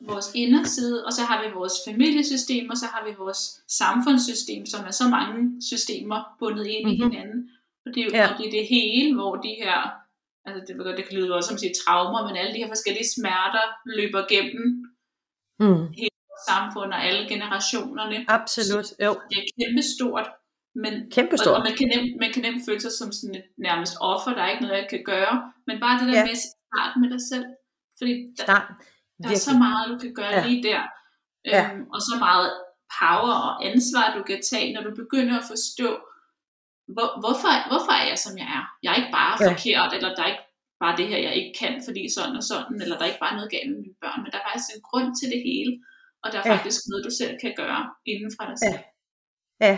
vores inderside, og så har vi vores familiesystem, og så har vi vores samfundssystem, som er så mange systemer bundet ind mm-hmm. i Mhm. hinanden. Og det er jo ja. det, er det hele, hvor de her, altså det, det kan lyde også som sige traumer, men alle de her forskellige smerter løber gennem Mm. vores samfund og alle generationerne. Absolut. Jo. Det er kæmpestort, men Kæmpestort. Og, og man, kan nemt, man kan nemt føle sig som sådan et nærmest offer, der er ikke noget, jeg kan gøre. Men bare det der Ja. ja. med at starte med dig selv. Fordi der, Start. der er så meget, du kan gøre Ja. ja. lige der. Ja. Øhm, og så meget power og ansvar, du kan tage, når du begynder at forstå, hvor, hvorfor, hvorfor er jeg, som jeg er? Jeg er ikke bare Ja. ja. forkert, eller der er ikke bare det her, jeg ikke kan, fordi sådan og sådan, eller der er ikke bare noget galt med mine børn, men der er faktisk en grund til det hele, og der er Ja. faktisk noget, du selv kan gøre inden fra dig selv. Ja,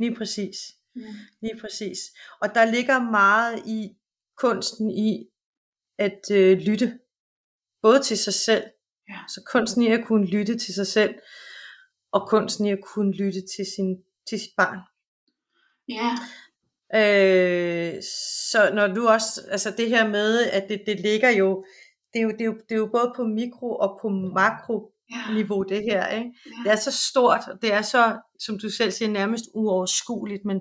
lige præcis. Mm. Lige præcis. Og der ligger meget i kunsten i at øh, lytte. Både til sig selv. Ja. Så kunsten i at kunne lytte til sig selv. Og kunsten i at kunne lytte til, sin, til sit barn. Ja, Øh, så når du også, altså det her med, at det, det ligger jo, det er jo, det, er jo, det er jo både på mikro og på makro niveau det her, ikke? ja. Det er så stort, og det er så, som du selv siger, nærmest uoverskueligt, men,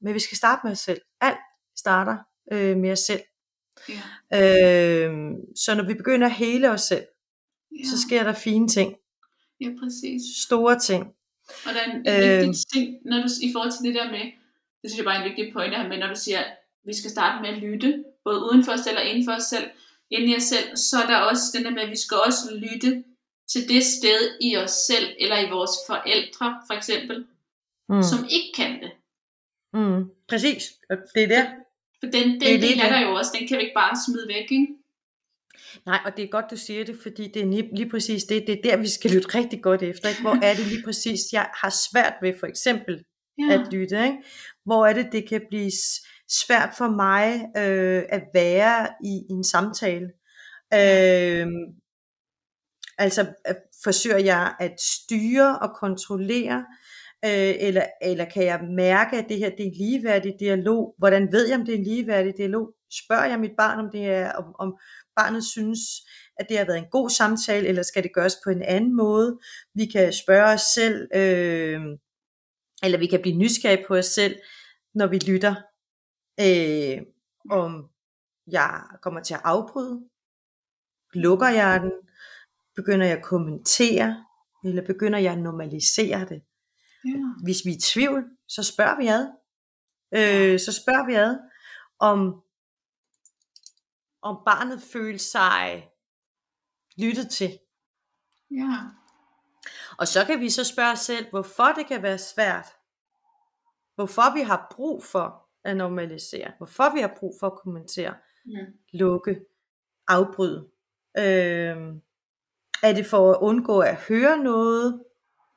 men vi skal starte med os selv. Alt starter øh, med os selv. ja. Øh, så når vi begynder at hele os selv, Ja, så sker der fine ting, ja, præcis. store ting. Og der er en, Øh. en vigtig ting, når du, i forhold til det der med, det synes jeg bare er en vigtig pointe her med, når du siger, at vi skal starte med at lytte, både uden for os selv og inden for os selv, inden i os selv, så er der også den der med, at vi skal også lytte til det sted i os selv, eller i vores forældre, for eksempel, Mm. som ikke kan det. Mm. Præcis, det er det. For den, den Det er det, del er det. der jo også, den kan vi ikke bare smide væk, ikke? Nej, og det er godt, du siger det, fordi det er lige, lige præcis det, det er der, vi skal lytte rigtig godt efter. Ikke? Hvor er det lige præcis, jeg har svært ved for eksempel Ja, at lytte. Ikke? Hvor er det, det kan blive svært for mig øh, at være i en samtale. Øh, altså øh, forsøger jeg at styre og kontrollere, øh, eller, eller kan jeg mærke, at det her det er en ligeværdig dialog? Hvordan ved jeg, om det er en ligeværdig dialog? Spørger jeg mit barn, om det er, om, om barnet synes, at det har været en god samtale, eller skal det gøres på en anden måde? Vi kan spørge os selv, øh, eller vi kan blive nysgerrige på os selv, når vi lytter, øh, om jeg kommer til at afbryde, lukker jeg den, begynder jeg at kommentere, eller begynder jeg at normalisere det. ja, Hvis vi er i tvivl, så spørger vi ad. Øh, så spørger vi ad, om, om barnet føler sig lyttet til. ja, Og så kan vi så spørge os selv, hvorfor det kan være svært. Hvorfor vi har brug for at normalisere. Hvorfor vi har brug for at kommentere, mm. lukke, afbryde. Øh, er det for at undgå at høre noget,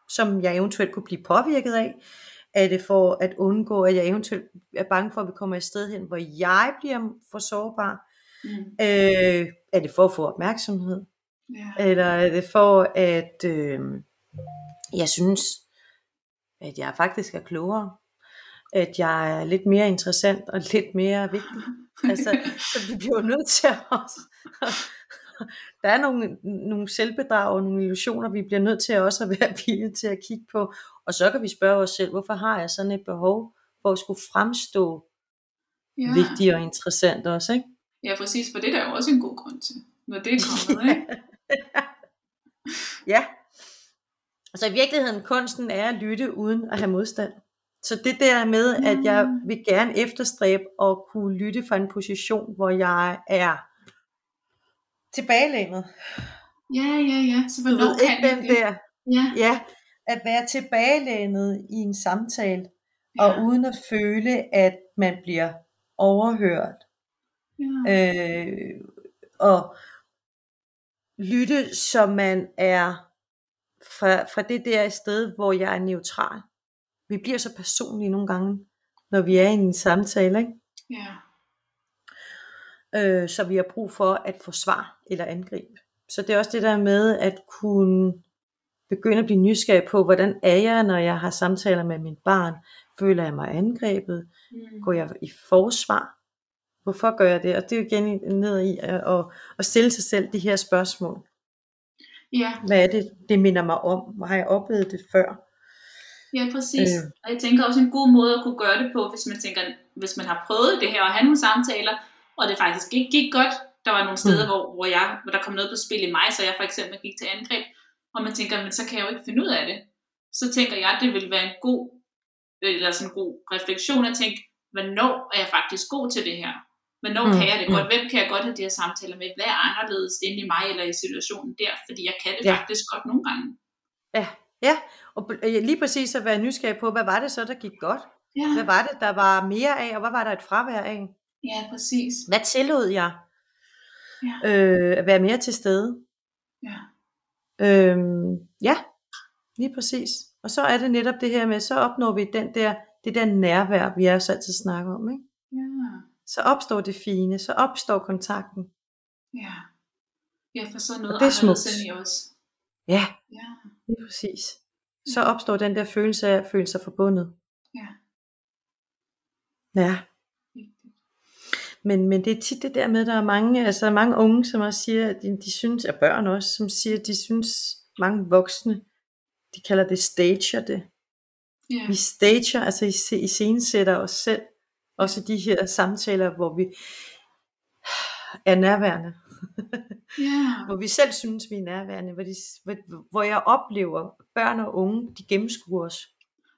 som jeg eventuelt kunne blive påvirket af? Er det for at undgå, at jeg eventuelt er bange for, at vi kommer et sted hen, hvor jeg bliver for sårbar? Mm. Øh, er det for at få opmærksomhed? ja, Eller er det for, at øh, jeg synes, at jeg faktisk er klogere? At jeg er lidt mere interessant og lidt mere vigtig? Altså, så vi bliver nødt til at også... Der er nogle, nogle selvbedrag og nogle illusioner, vi bliver nødt til også at være villige til at kigge på. Og så kan vi spørge os selv, hvorfor har jeg sådan et behov for at skulle fremstå ja. vigtig og interessant også, ikke? Ja, præcis, for det er der jo også en god grund til, når det er kommet, ikke? Ja. Så i virkeligheden, kunsten er at lytte uden at have modstand. Så det der med, at jeg Mm. vil gerne efterstræbe at kunne lytte fra en position, hvor jeg er tilbagelænet. Ja, ja, ja, så Du hvornår ved kan ikke den det? der, Ja, ja, at være tilbagelænet i en samtale, og ja, uden at føle, at man bliver overhørt. ja, Øh, og lytte, så man er fra, fra det der sted, hvor jeg er neutral. Vi bliver så personlige nogle gange, når vi er i en samtale, ikke? ja, Øh, så vi har brug for at få svar eller angribe. så det er også det der med at kunne begynde at blive nysgerrig på, hvordan er jeg, når jeg har samtaler med mit barn? Føler jeg mig angrebet? Mm. Går jeg i forsvar? Hvorfor gør jeg det? Og det er jo igen ned i at, at, at stille sig selv de her spørgsmål. Ja, Hvad er det, det minder mig om? Hvor har jeg oplevet det før? Ja, præcis. Øh. Og jeg tænker også en god måde at kunne gøre det på, hvis man tænker, hvis man har prøvet det her og have nogle samtaler, og det faktisk ikke gik godt. Der var nogle steder, Mm. hvor, hvor, jeg, hvor der kom noget på spil i mig, så jeg for eksempel gik til angreb, og man tænker, men så kan jeg jo ikke finde ud af det. Så tænker jeg, at det vil være en god, eller sådan en god refleksion at tænke, hvornår er jeg faktisk god til det her? Hvornår Mm, kan jeg det mm. godt? Hvem kan jeg godt have de her samtaler med? Hvad er anderledes inde i mig eller i situationen der? Fordi jeg kan det Ja. faktisk godt nogle gange. Ja, ja. Og øh, lige præcis at være nysgerrig på, hvad var det så, der gik godt? Ja, Hvad var det, der var mere af, og hvad var der et fravær af? ja præcis. Hvad tillod jeg? Ja. Øh, at være mere til stede. Ja. Øhm, ja, lige præcis. Og så er det netop det her med, så opnår vi den der, det der nærvær, vi også altid snakker om. Ikke? Ja, Så opstår det fine, så opstår kontakten. ja. Ja, for så er noget Og det er smukt. i os. Ja, Ja, lige præcis. Så opstår den der følelse af at føle sig forbundet. ja. Ja. Men, men det er tit det der med, at der er mange, altså mange unge, som også siger, at de, de synes, at børn også, som siger, at de synes, mange voksne, de kalder det stager det. Ja, Vi stager, altså i, i scenesætter os selv, også de her samtaler, hvor vi er nærværende. Ja. hvor vi selv synes, vi er nærværende, hvor, de, hvor, hvor jeg oplever, børn og unge, de gennemskuer os.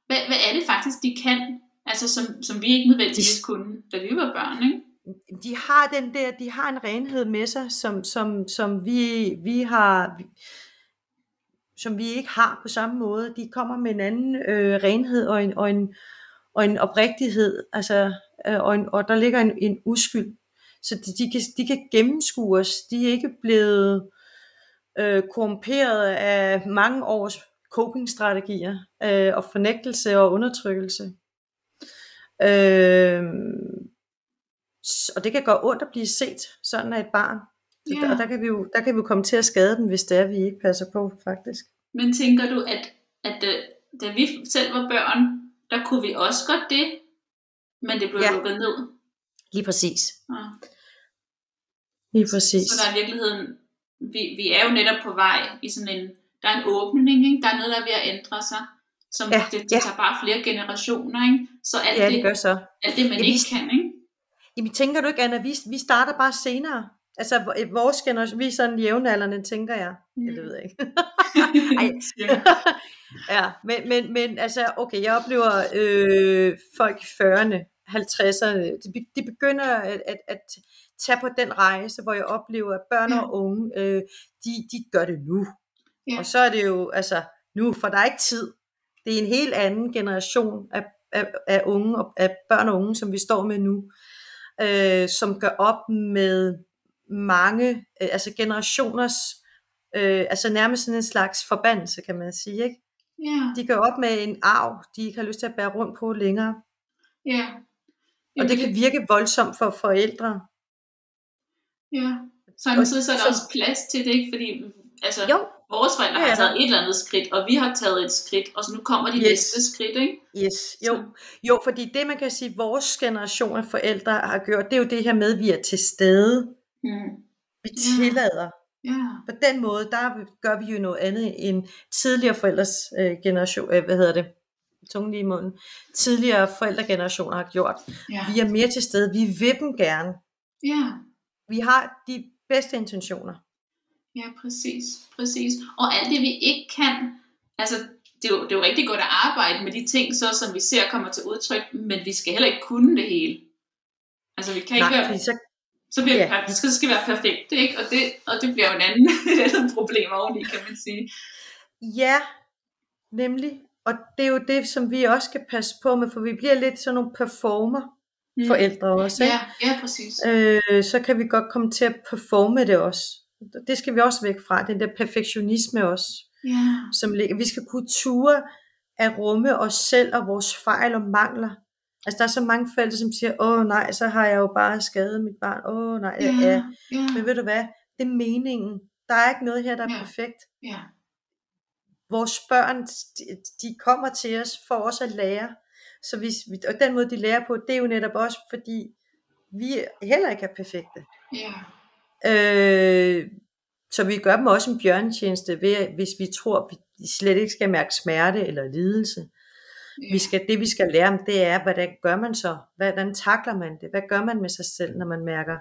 Hvad, hvad er det faktisk, de kan? Altså, som, som vi ikke nødvendigvis kunne, da vi var børn, ikke? de har den der, de har en renhed med sig, som, som, som vi, vi har, som vi ikke har på samme måde. De kommer med en anden øh, renhed og en, og en, og en oprigtighed, altså, øh, og, en, og der ligger en, en uskyld. Så de, de, kan, de kan gennemskue os. De er ikke blevet øh, korrumperet af mange års copingstrategier øh, og fornægtelse og undertrykkelse. Øh, og det kan gøre ondt at blive set sådan af et barn. Så Ja. der kan, vi jo, der kan vi jo komme til at skade dem, hvis det er, vi ikke passer på, faktisk. Men tænker du, at, at øh, da vi selv var børn, der kunne vi også godt det, men det blev Ja. lukket ned? Lige præcis. Ja. Lige præcis. Så der er i virkeligheden, vi, vi er jo netop på vej i sådan en, der er en åbning, ikke? der er noget, der er ved at ændre sig, som Ja, det, det ja. tager bare flere generationer, ikke? så alt, Ja, det, det gør så. alt det, man Ja, vi- ikke kan, ikke? Jamen tænker du ikke, Anna, vi, vi starter bare senere. Altså vores generation, vi er sådan jævnaldrende, tænker jeg. Mm. Ja, det ved jeg ikke. Ja, men, men, men altså, okay, jeg oplever øh, folk i 40'erne, 50'erne, de, de begynder at, at, at tage på den rejse, hvor jeg oplever, at børn og unge, øh, de, de gør det nu. Ja. Og så er det jo, altså, nu, for der er ikke tid. Det er en helt anden generation af, af, af unge, og- af børn og unge, som vi står med nu, øh, som gør op med mange, øh, altså generationers, øh, altså nærmest sådan en slags forbandelse, kan man sige, ikke? Ja, De gør op med en arv, de ikke har lyst til at bære rundt på længere. ja. Og det kan virke voldsomt for forældre. Ja. Samtidig så er der så- også plads til det, ikke? Fordi altså, Jo, vores forældre Ja, har ja. taget et eller andet skridt, og vi har taget et skridt, og så nu kommer de Yes. næste skridt, ikke? yes, jo. Jo, fordi det man kan sige, vores generation af forældre har gjort, det er jo det her med, at vi er til stede. Mm. Vi tillader. Ja, På den måde, der gør vi jo noget andet end tidligere forældres øh, generation, øh, hvad hedder det, tungen i munden, tidligere forældregenerationer har gjort. ja, Vi er mere til stede, vi vil dem gerne. ja. Vi har de bedste intentioner. Ja, præcis, præcis. Og alt det, vi ikke kan, altså, det er, jo, det er jo rigtig godt at arbejde med de ting, så, som vi ser kommer til udtryk, men vi skal heller ikke kunne det hele. Altså, vi kan ikke Nej, være, så, så, bliver ja. skal, så skal være perfekt, ikke? Og det, og det bliver jo en anden, et andet problem oveni, kan man sige. Ja, nemlig. Og det er jo det, som vi også skal passe på med, for vi bliver lidt sådan nogle performer Mm. forældre også. Ikke? Ja, ja, præcis. Øh, så kan vi godt komme til at performe det også. Det skal vi også væk fra, den der perfektionisme også. Ja, Som ligger. Vi skal kunne ture at rumme os selv og vores fejl og mangler. Altså der er så mange forældre, som siger, åh nej, så har jeg jo bare skadet mit barn. Åh nej, ja. ja. ja, Men ved du hvad, det er meningen. Der er ikke noget her, der er Ja. perfekt. Ja. Vores børn, de, de kommer til os for også at lære. Så hvis, vi- og den måde, de lærer på, det er jo netop også, fordi vi heller ikke er perfekte. Ja. Øh, så vi gør dem også en bjørnetjeneste, ved, hvis vi tror, at vi slet ikke skal mærke smerte eller lidelse. Vi skal, det vi skal lære dem, det er, hvordan gør man så? Hvordan takler man det? Hvad gør man med sig selv, når man mærker,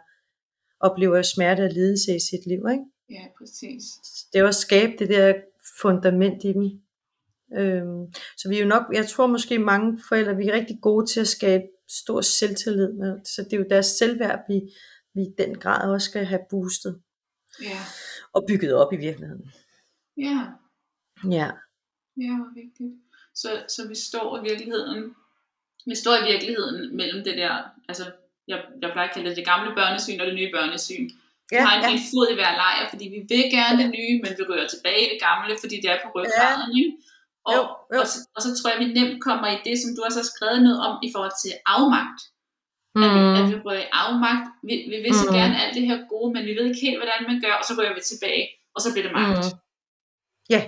oplever smerte og lidelse i sit liv? Ikke? Ja, præcis. Det er også at skabe det der fundament i dem. Øhm, så vi er jo nok, jeg tror måske mange forældre, vi er rigtig gode til at skabe stor selvtillid. med- Så det er jo deres selvværd, vi, vi i den grad også skal have boostet Ja. og bygget op i virkeligheden. Ja. Ja, Ja, hvor vigtigt. Så, så vi står i virkeligheden, vi står i virkeligheden mellem det der, altså jeg, jeg plejer at kalde det det gamle børnesyn og det nye børnesyn. Vi ja, har en ja. ja. fod i hver lejr, fordi vi vil gerne det nye, men vi rører tilbage i det gamle, fordi det er på ryggraden. Ikke? Og, Jo, jo. og, så, og så tror jeg, at vi nemt kommer i det, som du også har skrevet noget om i forhold til afmagt. At, vi, at Mm, vi rører i afmagt. Vi, vi vil så Mm. gerne alt det her gode, men vi ved ikke helt, hvordan man gør, og så rører vi tilbage, og så bliver det magt. Mm. ja,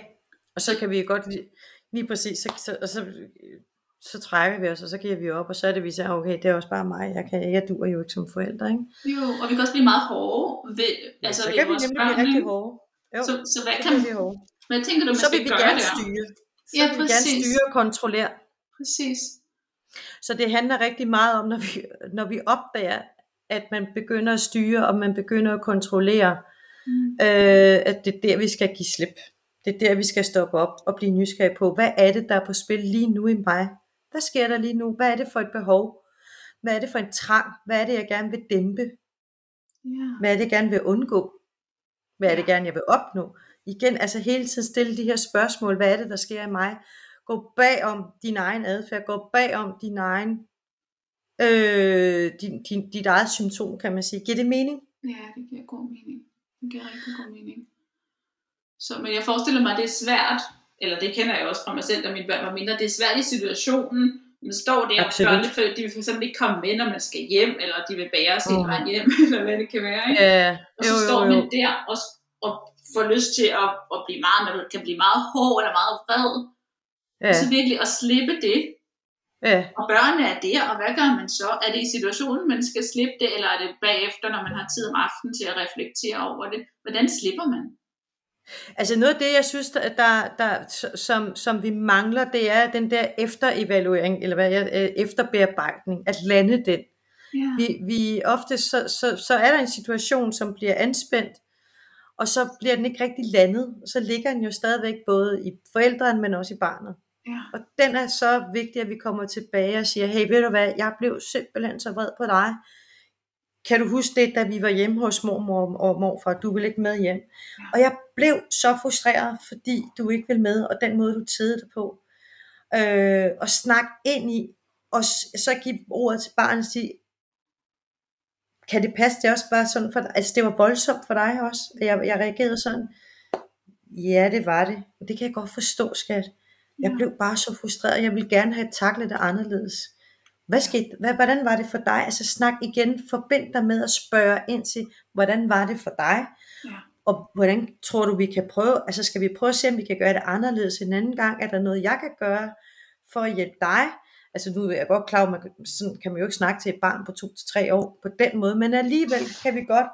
og så kan vi godt lige, lige præcis, så, så, og så, så trækker vi os, og så giver vi op, og så er det vi siger, okay, det er også bare mig, jeg, kan, jeg duer jo ikke som forælder, ikke? Jo, og vi kan også blive meget hårde ved, altså så ved kan vi nemlig børn, blive rigtig hårde. Jo, Så, så hvad så kan, vi hårde. hvad tænker du, man Så skal vi gøre gerne der? styre. Så Ja, vil vi gerne præcis. styre og kontrollere. Præcis. Så det handler rigtig meget om, når vi, når vi opdager, at man begynder at styre, og man begynder at kontrollere, Mm. øh, at det er der, vi skal give slip. Det er der, vi skal stoppe op og blive nysgerrige på, hvad er det, der er på spil lige nu i mig? Hvad sker der lige nu? Hvad er det for et behov? Hvad er det for en trang? Hvad er det, jeg gerne vil dæmpe? Ja. Hvad er det, jeg gerne vil undgå? Hvad er det gerne, jeg vil opnå? Igen, altså hele tiden stille de her spørgsmål. Hvad er det, der sker i mig? Gå bag om din egen adfærd. Gå bag om din egen, øh, din, din, dit eget symptom, kan man sige. Giver det mening? ja, det giver god mening. Det giver rigtig god mening. Så, men jeg forestiller mig, at det er svært, eller det kender jeg også fra mig selv, da mine børn var mindre, det er svært i situationen, man står der, og Absolut. børnefødte, de vil for eksempel ikke komme med, når man skal hjem, eller de vil bære os hele Mm. vejen hjem, eller hvad det kan være. Ikke? Ja, Og så står man der og, og får lyst til at, at blive meget, man kan blive meget hård eller meget vred. Ja. Og så virkelig at slippe det. ja. Og børnene er der, og hvad gør man så? Er det i situationen, man skal slippe det, eller er det bagefter, når man har tid om aftenen til at reflektere over det? Hvordan slipper man? Altså noget af det, jeg synes, der, der, der, som, som vi mangler, det er den der efterevaluering, eller hvad jeg, øh, efterbearbejdning, at lande den. Ja. Vi, vi ofte, så, så, så er der en situation, som bliver anspændt, og så bliver den ikke rigtig landet, så ligger den jo stadigvæk både i forældrene, men også i barnet. ja. Og den er så vigtig, at vi kommer tilbage og siger, hey, ved du hvad, jeg blev simpelthen så vred på dig. Kan du huske det, da vi var hjemme hos mormor og morfar, du ville ikke med hjem. Ja. Og jeg blev så frustreret, fordi du ikke ville med, og den måde, du tædede det på. Øh, og snak ind i, og så give ordet til barnet og sige, kan det passe, det også bare sådan for dig? Altså, det var voldsomt for dig også, at jeg, jeg reagerede sådan. Ja, det var det. Og det kan jeg godt forstå, skat. Jeg Ja. blev bare så frustreret. Jeg ville gerne have taklet det anderledes. Hvad skete, hvad, hvordan var det for dig? Altså snak igen, forbind dig med at spørge ind til, hvordan var det for dig? Ja. Og hvordan tror du, vi kan prøve, altså skal vi prøve at se, om vi kan gøre det anderledes en anden gang? Er der noget, jeg kan gøre for at hjælpe dig? Altså nu er jeg godt klar, at man, sådan kan man jo ikke snakke til et barn på to til tre år på den måde, men alligevel kan vi godt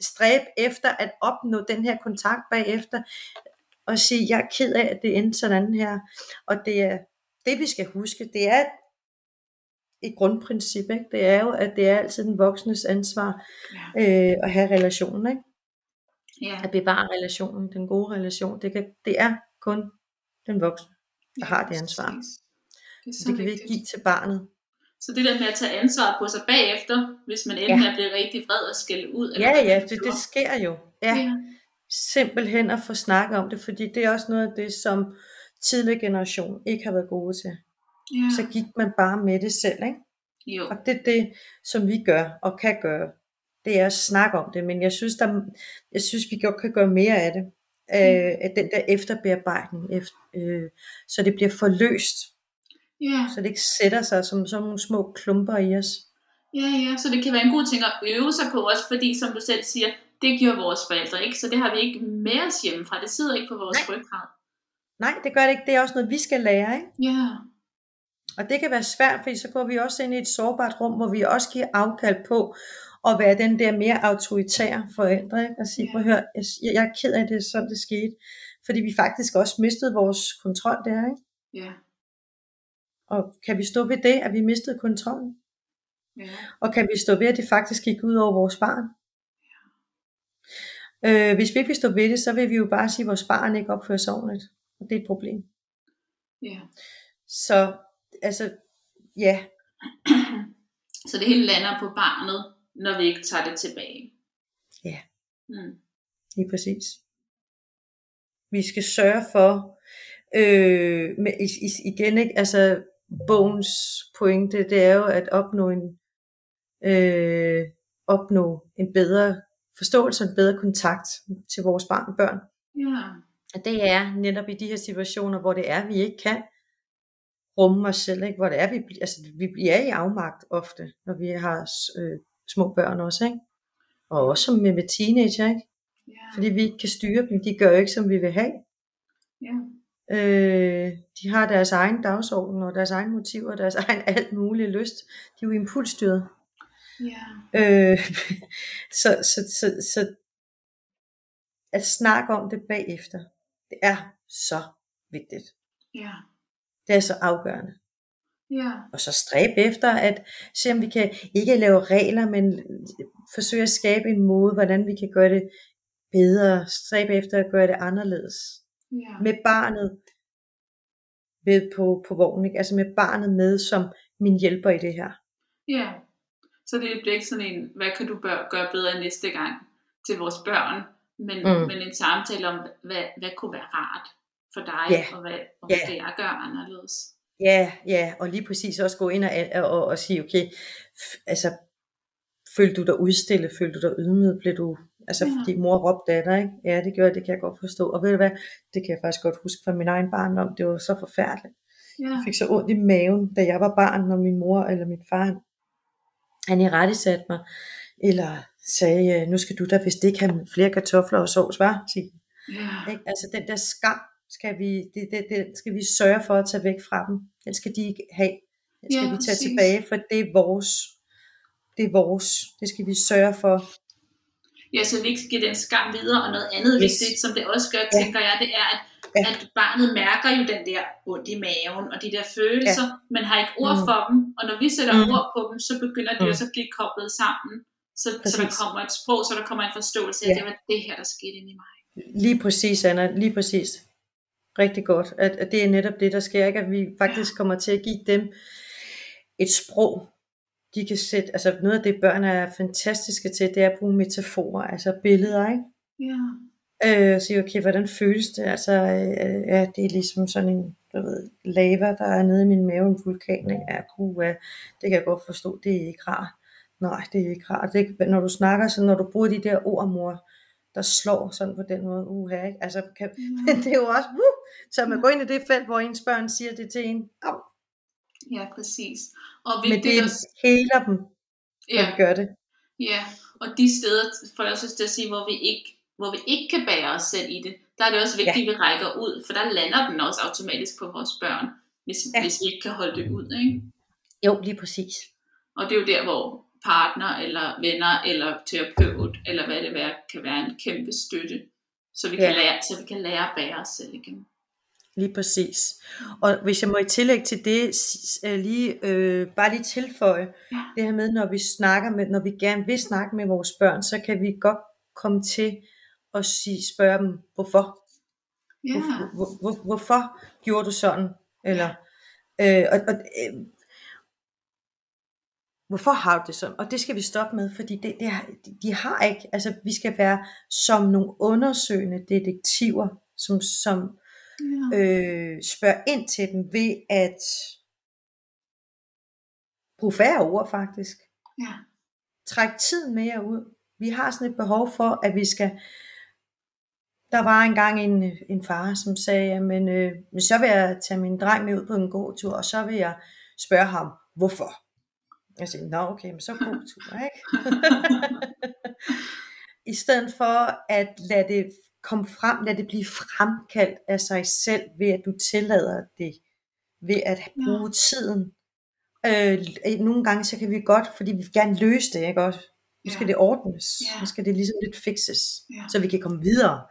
stræbe efter at opnå den her kontakt bagefter, og sige, jeg er ked af, at det endte sådan her. Og det er det, vi skal huske. Det er et grundprincip. Ikke? Det er jo, at det er altid den voksnes ansvar Ja. øh, at have relationen. Ikke? Ja. At bevare relationen, den gode relation. Det, kan, det er kun den voksne, der har det ansvar. præcis. Det, er så Det kan vi ikke vigtigt. give til barnet. Så det der med at tage ansvar på sig bagefter, hvis man enten Ja. er blevet rigtig vred og skælde ud. eller Ja, ja, det, det sker jo. Ja. ja. Simpelthen at få snakket om det, fordi det er også noget af det, som tidligere generation ikke har været gode til. ja. Så gik man bare med det selv, ikke? Jo. Og det er det, som vi gør og kan gøre. Det er at snakke om det, men jeg synes, der, jeg synes vi godt kan gøre mere af det. Øh, af den der efterbearbejdning, efter, øh, så det bliver forløst, Ja. så det ikke sætter sig som sådan nogle små klumper i os. ja, ja. Så det kan være en god ting at øve sig på også, fordi som du selv siger, det gjorde vores forældre ikke, så det har vi ikke med os hjemmefra. Det sidder ikke på vores ryggrad. Nej, det gør det ikke. Det er også noget, vi skal lære, ikke? Ja. Og det kan være svært, fordi så går vi også ind i et sårbart rum, hvor vi også giver afkald på at være den der mere autoritære forældre. Ikke? Og sige, Ja. høre, jeg, jeg er ked af det, sådan det skete. Fordi vi faktisk også mistede vores kontrol der. Ikke? Ja. Og kan vi stå ved det, at vi mistede kontrollen? Ja. Og kan vi stå ved, at det faktisk gik ud over vores barn? Øh, hvis vi ikke vil stå ved det, så vil vi jo bare sige, at vores barn ikke opfører sig ordentligt. Og det er et problem. ja. Så altså, ja, Så det hele lander på barnet, når vi ikke tager det tilbage. Ja. Mm. Lige præcis. Vi skal sørge for, øh, med, igen ikke, altså bogens pointe, det er jo at opnå en, øh, opnå en bedre forståelse og en bedre kontakt til vores barn børn. Ja. Og det er netop i de her situationer, hvor det er, vi ikke kan rumme os selv, ikke? hvor det er, vi, altså, vi bliver i afmagt ofte, når vi har øh, små børn også, ikke? og også med, med teenager, ikke? Ja. fordi vi ikke kan styre dem, de gør jo ikke, som vi vil have. Ja. Øh, de har deres egen dagsorden, og deres egen motiver, og deres egen alt muligt lyst. De er jo impulsstyret. Ja. Øh, så, så, så, så at snakke om det bagefter, det er så vigtigt. Ja. Det er så afgørende. Ja. Og så stræbe efter at se om vi kan ikke lave regler, men forsøge at skabe en måde, hvordan vi kan gøre det bedre. Stræbe efter at gøre det anderledes. Ja. Med barnet med på, på vognen, ikke? altså med barnet med som min hjælper i det her. Ja. Så det bliver ikke sådan en, hvad kan du gøre bedre næste gang til vores børn, men, Mm. men en samtale om, hvad, hvad kunne være rart for dig, Ja. og hvad, og hvad Ja. det jeg gør anderledes. Ja, ja, og lige præcis også gå ind og, og, og sige, okay, f- altså, følte du dig udstillet, følte du dig ydmyget, blev du, altså Ja. fordi mor råbte af dig, ikke? Ja, det gjorde jeg, det kan jeg godt forstå. Og ved du hvad, det kan jeg faktisk godt huske fra min egen barndom, det var så forfærdeligt. Ja. Jeg fik så ondt i maven, da jeg var barn, når min mor eller min far, han i rette satte mig, eller sagde, nu skal du da vist ikke have flere kartofler og sovs, var? Sige, Ja. ikke? Altså den der skam, skal vi, det, det, det, skal vi sørge for at tage væk fra dem. Den skal de ikke have. Den skal Ja, vi tage præcis. tilbage, for det er vores. Det er vores. Det skal vi sørge for. Ja, så vi ikke giver den skam videre, og noget andet Yes. vigtigt, som det også gør, Ja. tænker jeg, det er, at, Ja. at barnet mærker jo den der ondt i maven, og de der følelser, ja. men har ikke ord Mm. for dem, og når vi sætter Mm. ord på dem, så begynder de Mm. også at blive koblet sammen, så, så der kommer et sprog, så der kommer en forståelse af, Ja. at det var det her, der skete inde i mig. Lige præcis, Anna. Lige præcis. Rigtig godt. At, at det er netop det, der sker. Ikke? At vi faktisk kommer til at give dem et sprog, de kan sætte. Altså noget af det, børn er fantastiske til, det er at bruge metaforer, altså billeder. Ikke? Ja. Øh, sige, okay, hvordan føles det? Altså, øh, ja, det er ligesom sådan en, du ved, lava, der er nede i min mave, en vulkan, ikke? Ja, puha, det kan jeg godt forstå, det er ikke rart. Nej, det er ikke rart. Det er, ikke- når du snakker sådan, når du bruger de der ord, mor, der slår sådan på den måde, uha, ikke? Altså, kan, Ja. det er jo også, uh, så man går ind i det felt, hvor ens børn siger det til en, au, ja, præcis. Og men det også, heler dem, når ja, vi gør det. ja, og de steder, for jeg til at sige, hvor vi ikke hvor vi ikke kan bære os selv i det, der er det også vigtigt, ja. at vi rækker ud, for der lander den også automatisk på vores børn, hvis, Ja. hvis vi ikke kan holde det ud. Ikke? Jo, lige præcis. Og det er jo der, hvor partner, eller venner, eller terapeut, eller hvad det er, kan være en kæmpe støtte, så vi, kan, Ja. lære, så vi kan lære at bære os selv igen. Lige præcis. Og hvis jeg må i tillæg til det øh, lige øh, bare lige tilføje Ja. det her med når vi snakker med når vi gerne vil snakke med vores børn, så kan vi godt komme til at sige, spørge dem hvorfor. Ja, Hvor, hvor, hvor, hvorfor gjorde du sådan? Eller øh, og, og, øh, hvorfor har du det sådan? Og det skal vi stoppe med, fordi det, det de har ikke, altså vi skal være som nogle undersøgende detektiver, som, som ja. øh, spørger ind til dem ved at bruge færre ord faktisk. ja. Træk tiden mere ud. Vi har sådan et behov for, at vi skal... Der var engang en, en far, som sagde, men øh, men så vil jeg tage min dreng med ud på en god tur, og så vil jeg spørge ham, hvorfor. Jeg siger, nå okay, men så god tur, ikke? i stedet for at lade det komme frem, lade det blive fremkaldt af sig selv, ved at du tillader det, ved at bruge tiden. Øh, nogle gange så kan vi godt, fordi vi gerne løse det, ikke også? Nu skal Ja. det ordnes, Ja. nu skal det ligesom lidt fixes, Ja. så vi kan komme videre.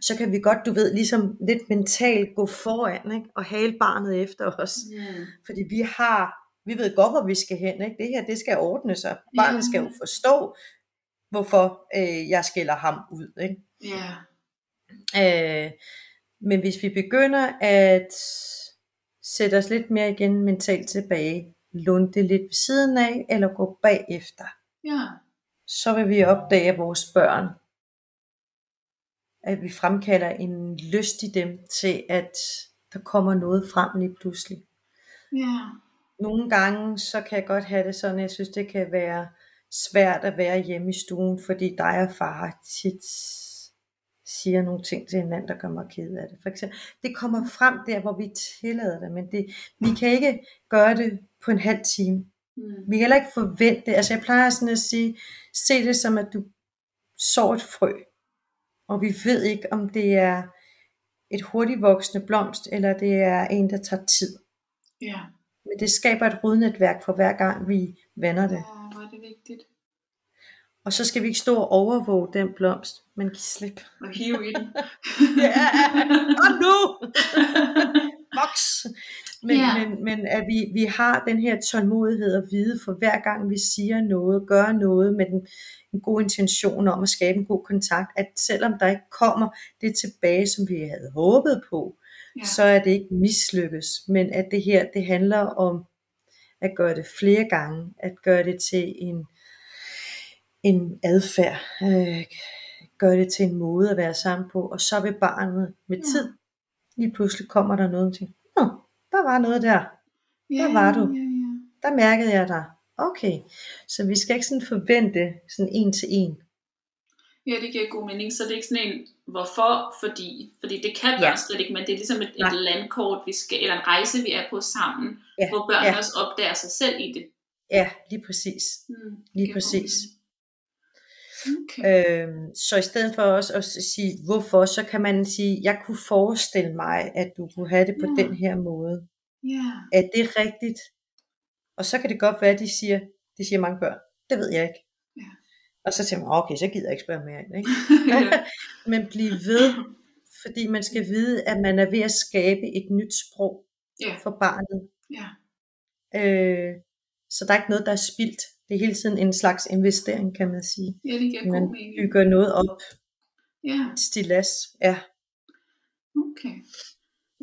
Så kan vi godt, du ved, ligesom lidt mentalt gå foran, ikke? og hale barnet efter os. Mm. Fordi vi har, vi ved godt, hvor vi skal hen. Ikke? Det her, det skal ordne sig. Barnet skal jo forstå, hvorfor øh, jeg skiller ham ud. Ikke? Ja. Øh, men hvis vi begynder at sætte os lidt mere igen mentalt tilbage, lunde det lidt ved siden af, eller gå bagefter, Ja. så vil vi opdage, vores børn, at vi fremkalder en lyst i dem til, at der kommer noget frem lige pludselig. Ja. Nogle gange, så kan jeg godt have det sådan, jeg synes, det kan være svært at være hjemme i stuen, fordi dig og far tit siger nogle ting til hinanden, der gør mig ked af det. For eksempel, det kommer frem der, hvor vi tillader det, men det, vi kan ikke gøre det på en halv time. Mm. Vi kan heller ikke forvente, altså jeg plejer sådan at sige, se det som at du sår et frø, og vi ved ikke, om det er et hurtigt voksende blomst, eller det er en, der tager tid. Ja. Men det skaber et rodnetværk for hver gang vi vander det. Ja, hvor er det vigtigt. Og så skal vi ikke stå og overvåge den blomst, men give slip. Og hive i den. Ja, og nu! Voks! Men, Ja. men, men at vi, vi har den her tålmodighed og vide for hver gang vi siger noget, gør noget med den, en god intention om at skabe en god kontakt, at selvom der ikke kommer det tilbage, som vi havde håbet på, Ja. så er det ikke mislykkes, men at det her, det handler om at gøre det flere gange, at gøre det til en, en adfærd, øh, gøre det til en måde at være sammen på, og så vil barnet med Ja. tid, lige pludselig kommer der noget til, Nå, der var noget der, ja, der var du. Ja, ja. der mærkede jeg dig, okay, så vi skal ikke sådan forvente sådan en til en, Ja, det giver god mening. Så det er ikke sådan en, hvorfor, fordi, fordi det kan børn Ja. slet ikke, men det er ligesom et, Nej. et landkort, vi skal, eller en rejse, vi er på sammen, Ja, hvor børn ja. også opdager sig selv i det. ja, lige præcis, Mm, lige præcis. mening. Okay. Øhm, så i stedet for også at sige, hvorfor, så kan man sige, jeg kunne forestille mig, at du kunne have det på Ja. den her måde. Ja. Er det rigtigt? Og så kan det godt være, at de siger, de siger mange børn, det ved jeg ikke. Ja. Og så tænker man, okay, så gider jeg ikke spørge mere. Ikke? Men bliv ved, fordi man skal vide, at man er ved at skabe et nyt sprog Ja. for barnet. Ja. Øh, så der er ikke noget, der er spildt. Det er hele tiden en slags investering, kan man sige. ja, det giver Man god mening. bygger noget op. Ja, Stilas. Ja. okay.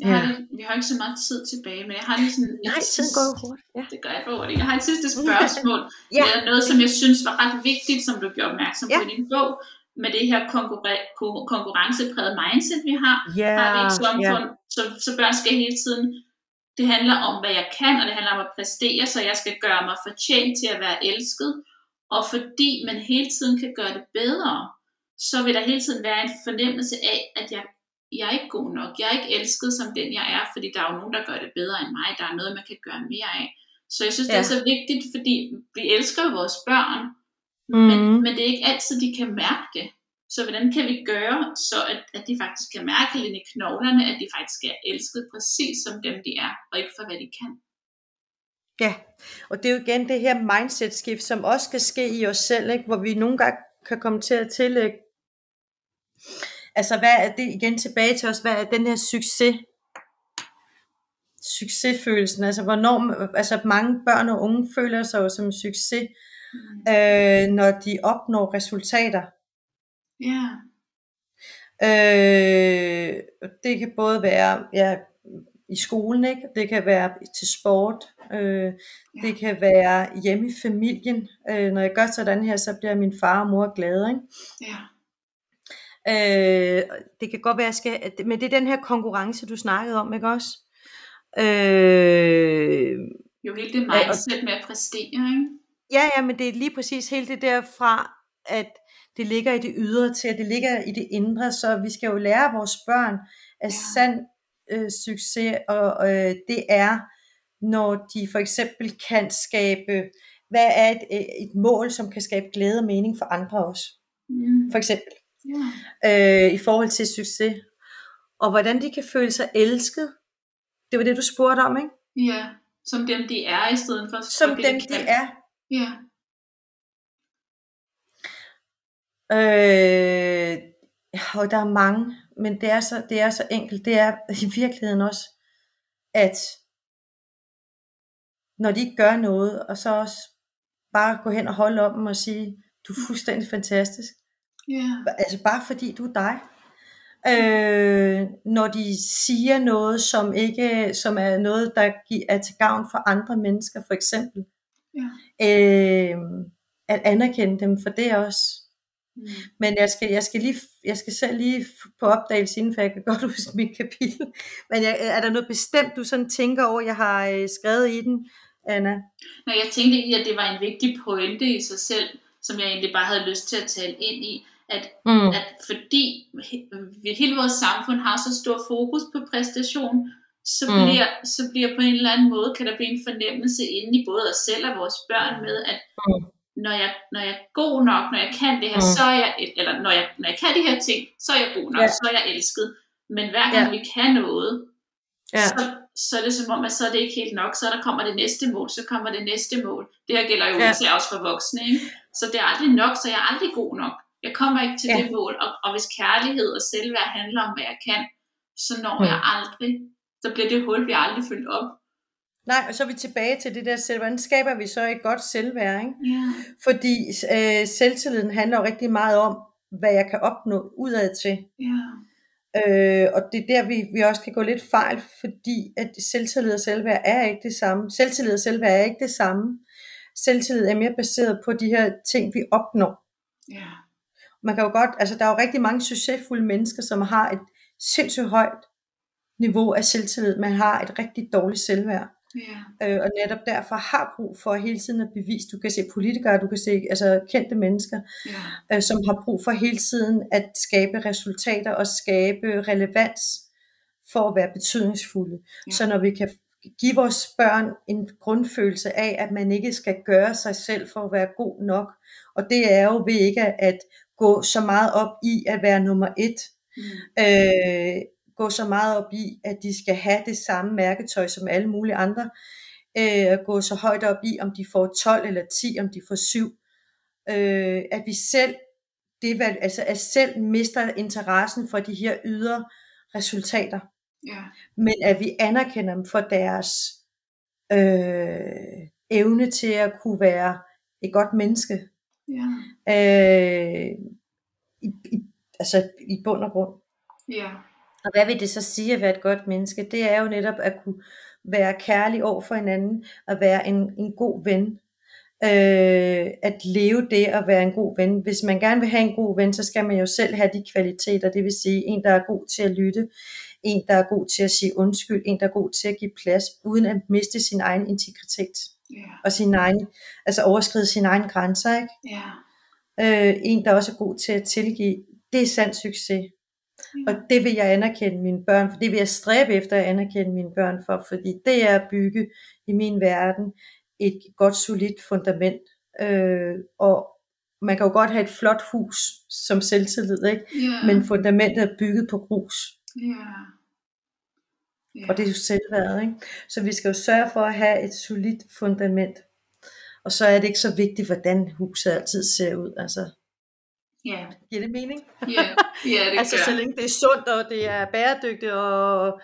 Jeg har Ja. vi har ikke så meget tid tilbage, men jeg har lige sådan... Nej, tiden går jo hurtigt. Ja. Det gør jeg for hurtigt. Jeg har et sidste spørgsmål. Ja. Det er noget, som jeg synes var ret vigtigt, som du gjorde opmærksom på Ja. i din bog, med det her konkurre- ko- konkurrencepræget mindset, vi har. Ja, har vi et ja. samfund, så, så børn skal hele tiden, det handler om, hvad jeg kan, og det handler om at præstere, så jeg skal gøre mig fortjent til at være elsket. Og fordi man hele tiden kan gøre det bedre, så vil der hele tiden være en fornemmelse af, at jeg, jeg er ikke god nok. Jeg er ikke elsket som den, jeg er, fordi der er jo nogen, der gør det bedre end mig. Der er noget, man kan gøre mere af. Så jeg synes, det er Ja. så vigtigt, fordi vi elsker vores børn, Mm. men, men det er ikke altid, de kan mærke det. Så hvordan kan vi gøre, så at, at de faktisk kan mærke lidt i knoglerne, at de faktisk er elsket præcis som dem, de er, og ikke for hvad de kan. Ja, og det er jo igen det her mindset skift, som også skal ske i os selv, ikke? hvor vi nogle gange kan komme til at tillægge, altså hvad er det igen tilbage til os, hvad er den her succes, succesfølelsen, altså hvornår, altså mange børn og unge føler sig jo som succes, øh, når de opnår resultater. Ja, Øh, det kan både være ja, i skolen, ikke? det kan være til sport, øh, det kan være hjemme i familien. Øh, når jeg gør sådan her, så bliver min far og mor glade. Ikke? ja, Øh, det kan godt være, jeg skal, men det er den her konkurrence, du snakkede om, ikke også? Øh, jo hele det mindset med at præstere, ikke? Ja, ja, men det er lige præcis hele det derfra, at det ligger i det ydre til, at det ligger i det indre, så vi skal jo lære vores børn, at Ja. sand øh, succes, og øh, det er, når de for eksempel kan skabe, hvad er et, øh, et mål, som kan skabe glæde og mening for andre også. Mm. for eksempel, Ja. øh, i forhold til succes. Og hvordan de kan føle sig elsket. Det var det, du spurgte om, ikke? ja, som dem de er, i stedet for Som dem, de er. Ja, Øh, og der er mange, men det er, så, det er så enkelt. Det er i virkeligheden også, at når de ikke gør noget, og så også bare gå hen og holde om dem og sige, du er fuldstændig fantastisk. ja, Altså bare fordi du er dig. Øh, når de siger noget, som ikke, som er noget, der er til gavn for andre mennesker, for eksempel. ja. Øh, at anerkende dem for det også. Mm. Men jeg skal, jeg skal, lige, jeg skal selv lige på opdagelse inden, for jeg kan godt huske mit kapitel. Men jeg, er der noget bestemt, du sådan tænker over, jeg har øh, skrevet i den, Anna? Når jeg tænkte i, at det var en vigtig pointe i sig selv, som jeg egentlig bare havde lyst til at tale ind i, at, Mm. at fordi vi, hele vores samfund har så stor fokus på præstation, så, mm. bliver, så bliver på en eller anden måde, kan der blive en fornemmelse inde i både os selv og vores børn med, at Mm. Når, jeg, når jeg er god nok, når jeg kan det her, Mm. så er jeg, eller når jeg, når jeg kan de her ting, så er jeg god nok, Ja. så er jeg elsket. Men hver gang Ja. vi kan noget, Ja. så, så er det som om, at så er det ikke helt nok, så der kommer det næste mål, så kommer det næste mål. Det her gælder jo Ja. især også for voksne, ikke? Så det er aldrig nok, så jeg er aldrig god nok. Jeg kommer ikke til ja. det mål, og, og hvis kærlighed og selvværd handler om, hvad jeg kan, så når Mm. jeg aldrig, så bliver det hul, vi aldrig fyldt op. Nej, og så er vi tilbage til det der selv. Hvordan skaber vi så et godt selvværd? Ikke? Ja. Fordi øh, selvtilliden handler jo rigtig meget om, hvad jeg kan opnå udad til. Ja. Øh, og det er der, vi, vi også kan gå lidt fejl, fordi at selvtillid og selvværd er ikke det samme. Selvtillid og selvværd er ikke det samme. Selvtillid er mere baseret på de her ting, vi opnår. Ja. Man kan jo godt, altså der er jo rigtig mange succesfulde mennesker, som har et sindssygt højt niveau af selvtillid, men har et rigtig dårligt selvværd. Ja. Øh, og netop derfor har brug for hele tiden at bevise. Du kan se politikere, du kan se altså kendte mennesker, Ja. øh, som har brug for hele tiden at skabe resultater og skabe relevans for at være betydningsfulde. Ja. Så når vi kan give vores børn en grundfølelse af, at man ikke skal gøre sig selv for at være god nok, og det er jo ved ikke at gå så meget op i at være nummer et, Mm. øh, gå så meget op i, at de skal have det samme mærketøj som alle mulige andre, øh, gå så højt op i, om de får 12 eller 10, om de får 7, øh, at vi selv, det, altså at selv mister interessen for de her ydre resultater, Ja. men at vi anerkender dem for deres øh, evne til at kunne være et godt menneske, Ja. øh, i, i, altså i bund og grund. Ja. Og hvad vil det så sige at være et godt menneske? Det er jo netop at kunne være kærlig over for hinanden, at være en, en god ven. Øh, at leve det at være en god ven. Hvis man gerne vil have en god ven, så skal man jo selv have de kvaliteter. Det vil sige en, der er god til at lytte, en, der er god til at sige undskyld, en, der er god til at give plads, uden at miste sin egen integritet Ja. og sin egen, altså overskride sine egne grænser. Ikke? Ja. øh, en, der også er god til at tilgive, det er sand succes. Og Ja. det vil jeg anerkende mine børn for. Det vil jeg stræbe efter at anerkende mine børn for, fordi det er at bygge i min verden et godt, solidt fundament. Øh, og man kan jo godt have et flot hus som selvtillid, ikke? Ja. men fundamentet er bygget på grus, Ja. Ja. og det er jo selvværdet. Ikke? Så vi skal jo sørge for at have et solidt fundament. Og så er det ikke så vigtigt, hvordan huset altid ser ud. Altså, Ja. giver det mening? Ja. Ja, det altså gør. så længe det er sundt, og det er bæredygtigt, og,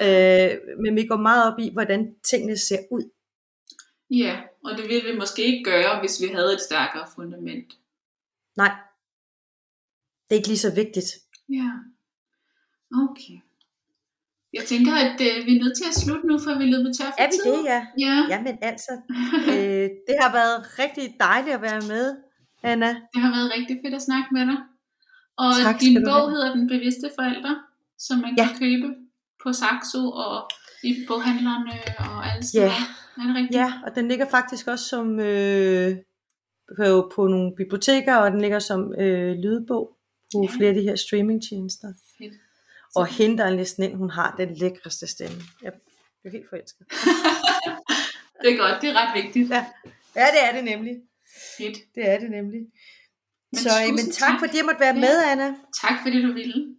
Ja. øh, men vi går meget op i, hvordan tingene ser ud. ja, og det ville vi måske ikke gøre, hvis vi havde et stærkere fundament. Nej, det er ikke lige så vigtigt. Ja. Okay. Jeg tænker, at øh, vi er nødt til at slutte nu, for vi er løbet tør for Er vi tid. det, ja? Ja, Jamen altså, øh, det har været rigtig dejligt at være med, Anna. det har været rigtig fedt at snakke med dig. Og Tak din bog hedder Den Bevidste Forælder, som man Ja. kan købe på Saxo og i boghandlerne og alle steder. Ja. Er det rigtigt? Ja, og den ligger faktisk også som øh, på, på nogle biblioteker, og den ligger som øh, lydbog på Ja. flere af de her streamingtjenester. Fedt. Og hende, der er næsten ind, hun har den lækreste stemme. Jeg er helt forelsket. Det er godt, det er ret vigtigt. Ja. Ja, det er det nemlig. Fedt. Det er det nemlig. så men tak, tak fordi jeg måtte være ja. med, Anna. Tak fordi du ville.